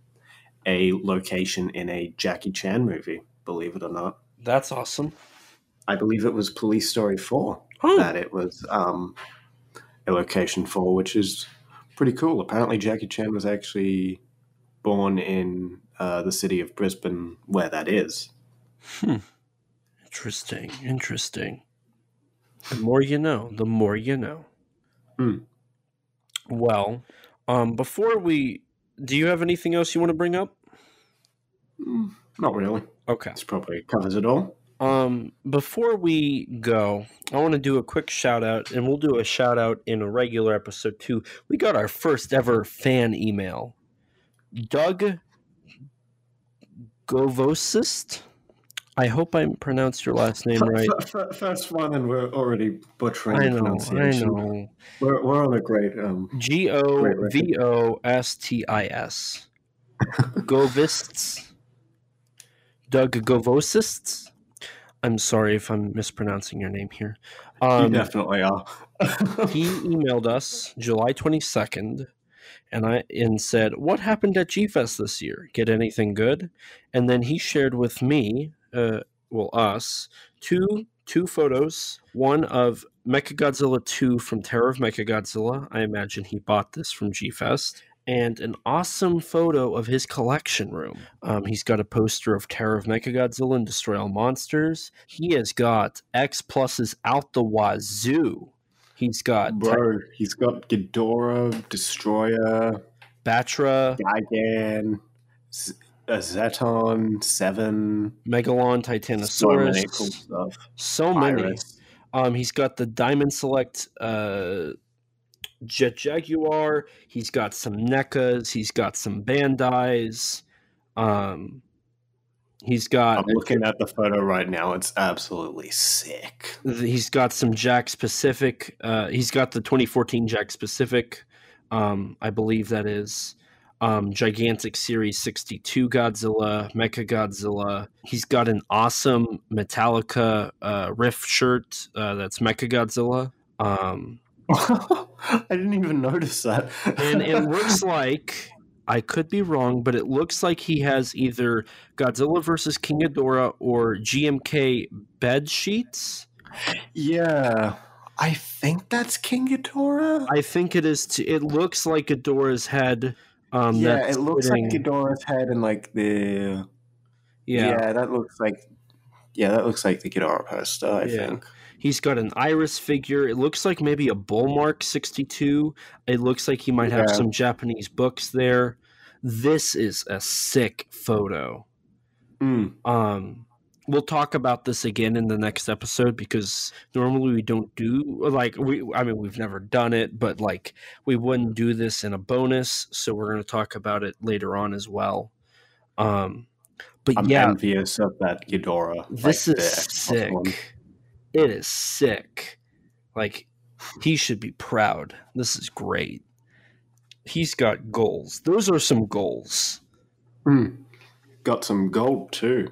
a location in a Jackie Chan movie. Believe it or not, That's awesome. I believe it was Police Story Four Oh, that it was um, a location for, which is pretty cool. Apparently, Jackie Chan was actually born in uh, the city of Brisbane, where that is. interesting. Interesting. The more you know, the more you know. Hmm. Well, um, before we, do you have anything else you want to bring up? Mm, Not really. Okay. This probably covers it all. Um, before we go, I want to do a quick shout out, and we'll do a shout out in a regular episode too. We got our first ever fan email. Doug Govosist. I hope I pronounced your last name right. First one, and we're already butchering I the know, I pronunciation. know. We're, we're on a great. Um, G O V O S T I S. <laughs> Govists. Doug Govosists. I'm sorry if I'm mispronouncing your name here. you Um, definitely are. he emailed us July 22nd and I and said, "What happened at G Fest this year? Get anything good?" And then he shared with me, uh, well, us, two two photos. One of Mechagodzilla 2 from Terror of Mechagodzilla. I imagine he bought this from G Fest. And an awesome photo of his collection room. Um, he's got a poster of Terror of Mechagodzilla and Destroy All Monsters. He has got X pluses out the wazoo. He's got Bro, he's got Ghidorah, Destoroyah, Battra, Gigan, Z- uh, Zetton, Seven. Megalon, Titanosaurus. So many cool stuff. So many. Um, he's got the Diamond Select uh, Jet Jaguar. He's got some NECAs. He's got some Bandais. Um, he's got I'm looking at the photo right now. It's absolutely sick. he's got some Jakks Pacific. Uh, he's got the 2014 Jakks Pacific. Um, I believe that is um, Gigantic Series 62 Godzilla, Mecha Godzilla. He's got an awesome Metallica uh, riff shirt uh, that's Mecha Godzilla. Um, <laughs> I didn't even notice that. and it <laughs> looks like I could be wrong, but it looks like he has either Godzilla versus King Ghidorah or GMK bed sheets. yeah, I think that's King Ghidorah. I think it is. T- it looks like Ghidorah's head. Um, yeah, it looks sitting- like Ghidorah's head and like the Yeah. yeah. that looks like yeah, that looks like the Ghidorah poster. I Yeah. think. He's got an iris figure. It looks like maybe a Bullmark 62. It looks like he might have some Japanese books there. This is a sick photo. Mm. Um, we'll talk about this again in the next episode because normally we don't do like we. I mean, we've never done it, but like we wouldn't do this in a bonus, so we're going to talk about it later on as well. Um, but I'm yeah, envious of that Ghidorah. this like is sick. It is sick. Like he should be proud. This is great. He's got goals. Those are some goals. Mm. got some gold too.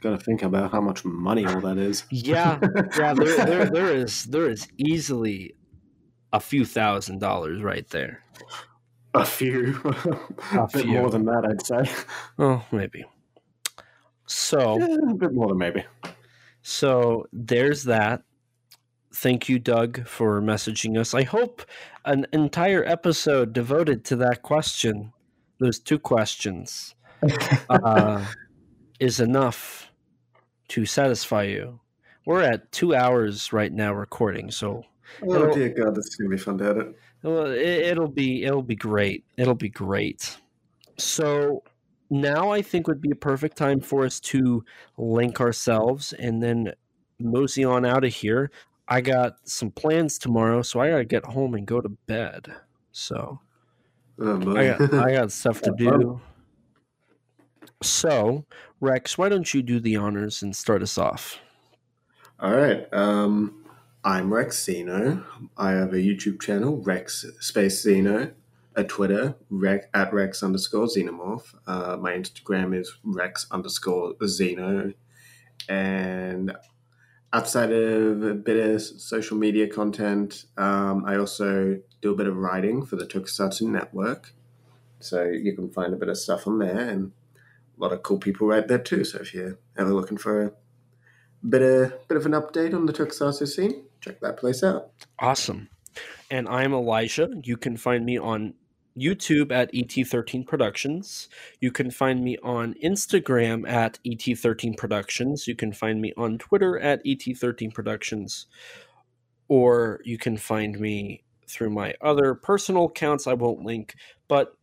Got to think about how much money all that is. Yeah, yeah. There, <laughs> there, there is there is easily a few thousand dollars right there. A few, a, <laughs> a bit few. more than that, I'd say. Oh, maybe. So yeah, a bit more than maybe. So there's that. Thank you, Doug, for messaging us. I hope an entire episode devoted to that question, those two questions, <laughs> uh, is enough to satisfy you. We're at two hours right now recording, so oh dear God, this is gonna be fun to edit. Well, it, will be it'll be great. It'll be great. So now I think would be a perfect time for us to link ourselves and then mosey on out of here. I got some plans tomorrow, so I gotta get home and go to bed. So oh, I got I got <laughs> stuff to do. So Rex, why don't you do the honors and start us off? All right. Um, I'm Rex Zeno. I have a YouTube channel, Rex Space Zeno a Twitter Rex, at Rex underscore Xenomorph. Uh, my Instagram is Rex underscore Xeno. And outside of a bit of social media content, um, I also do a bit of writing for the Tokusatsu Network. So you can find a bit of stuff on there and a lot of cool people right there too. So if you're ever looking for a bit of bit of an update on the Tokusatsu scene, check that place out. Awesome. And I'm Elijah. You can find me on YouTube at ET13 Productions. You can find me on Instagram at ET13 Productions. You can find me on Twitter at ET13 Productions. Or you can find me through my other personal accounts I won't link, but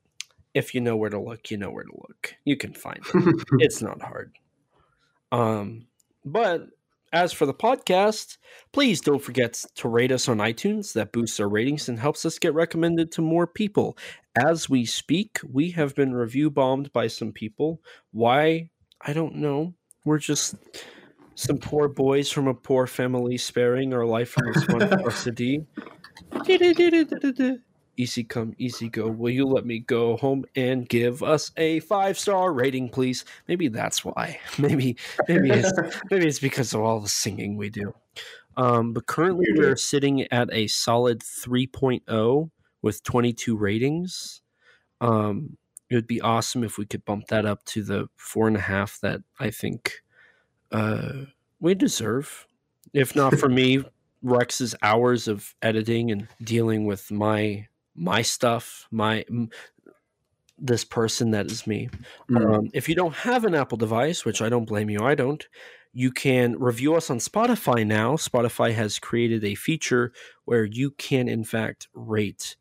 if you know where to look, you know where to look. You can find it. <laughs> it's not hard. Um, but as for the podcast, please don't forget to rate us on iTunes. That boosts our ratings and helps us get recommended to more people. As we speak, we have been review bombed by some people. Why? I don't know. We're just some poor boys from a poor family sparing our life from this one <laughs> responsibility easy come, easy go. Will you let me go home and give us a five star rating, please? Maybe that's why. <laughs> Maybe maybe it's <laughs> maybe it's because of all the singing we do. Um, but currently we're sitting at a solid 3.0 with 22 ratings. Um, it would be awesome if we could bump that up to the four and a half that I think uh, we deserve. If not for me, <laughs> Rex's hours of editing and dealing with my my stuff, my this person that is me. Mm. Um, if you don't have an Apple device, which I don't blame you, I don't. You can review us on Spotify now. Spotify has created a feature where you can, in fact, rate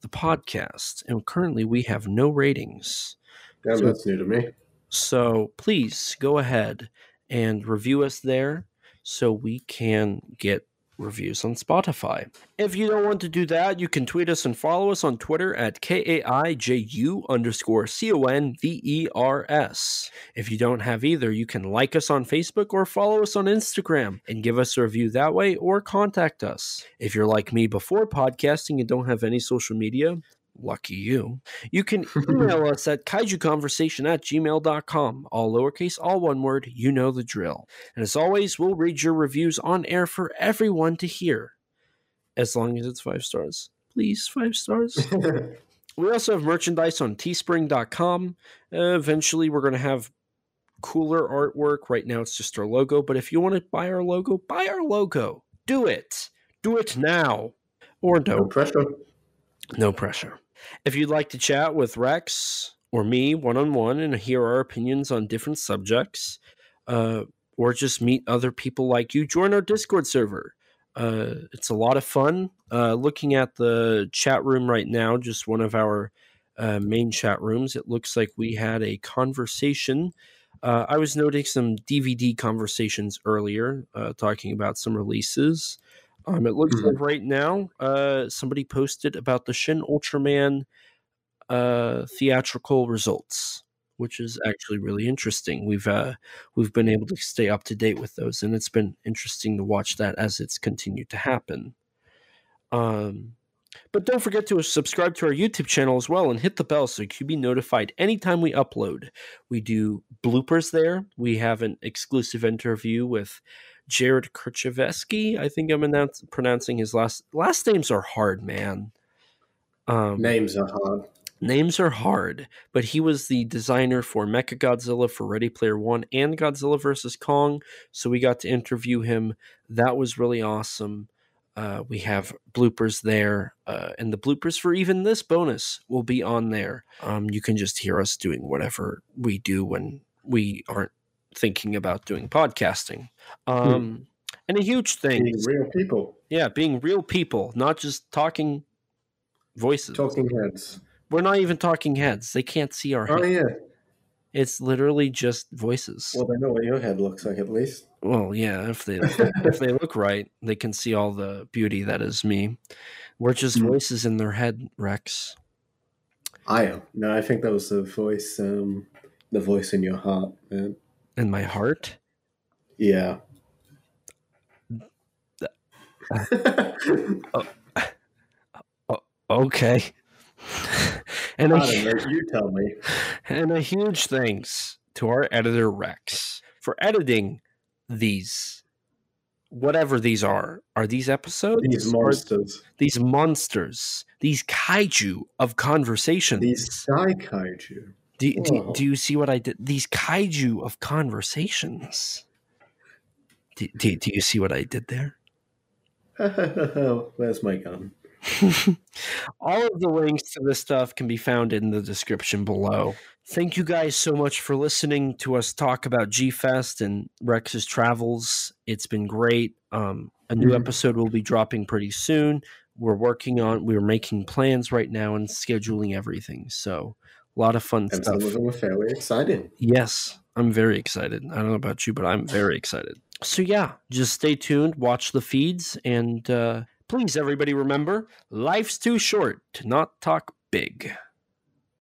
the podcast. And currently, we have no ratings. So, that's new to me. So please go ahead and review us there so we can get reviews on Spotify. If you don't want to do that, you can tweet us and follow us on Twitter at K-A-I-J-U underscore C-O-N-V-E-R-S. If you don't have either, you can like us on Facebook or follow us on Instagram and give us a review that way or contact us. If you're like me before podcasting and don't have any social media, Lucky you. You can <laughs> email us at kaijuconversation at gmail.com. All lowercase, all one word. You know the drill. And as always, we'll read your reviews on air for everyone to hear. As long as it's five stars. Please, five stars. <laughs> we also have merchandise on teespring.com. Uh, eventually, we're going to have cooler artwork. Right now, it's just our logo. But if you want to buy our logo, buy our logo. Do it. Do it now. Or don't. No pressure. No pressure. If you'd like to chat with Rex or me one on one and hear our opinions on different subjects, uh, or just meet other people like you, join our Discord server. Uh, it's a lot of fun. Uh, looking at the chat room right now, just one of our uh, main chat rooms, it looks like we had a conversation. Uh, I was noting some DVD conversations earlier, uh, talking about some releases. Um, it looks mm-hmm. like right now, uh, somebody posted about the Shin Ultraman uh, theatrical results, which is actually really interesting. We've uh, we've been able to stay up to date with those, and it's been interesting to watch that as it's continued to happen. Um, But don't forget to subscribe to our YouTube channel as well and hit the bell so you can be notified anytime we upload. We do bloopers there. We have an exclusive interview with Jared Kercheveski. I think I'm announce- pronouncing his last last names are hard, man. Um, Names are hard. Names are hard, but he was the designer for Mecha Godzilla for Ready Player One and Godzilla vs. Kong. So we got to interview him. That was really awesome. Uh, we have bloopers there, uh, and the bloopers for even this bonus will be on there. Um, you can just hear us doing whatever we do when we aren't thinking about doing podcasting. Um, And a huge thing, Being real people. yeah, being real people, not just talking voices. Talking heads. We're not even talking heads. They can't see our Oh, head. yeah. It's literally just voices. Well, they know what your head looks like at least. Well, yeah, if they if they look right, they can see all the beauty that is me. We're just Mm. voices in their head, Rex. I am. No, I think that was the voice, um, the voice in your heart, man. In my heart. Yeah. <laughs> Oh. Oh, okay. <laughs> and a. You tell me. and a huge thanks to our editor Rex for editing these whatever these are. Are these episodes? These monsters. these monsters, these kaiju of conversations. These Sky Kaiju. Do, do, do you see what I did? These kaiju of conversations. Do, do, do you see what I did there? <laughs> Where's my gun? <laughs> All of the links to this stuff can be found in the description below. Thank you guys so much for listening to us talk about G Fest and Rex's travels. It's been great. Um, a new Mhm. episode will be dropping pretty soon. We're working on, we're making plans right now and scheduling everything. So, a lot of fun And stuff. some of them are fairly exciting. Yes, I'm very excited. I don't know about you, but I'm very excited. So yeah, just stay tuned, watch the feeds, and uh, please, everybody, remember: life's too short to not talk big.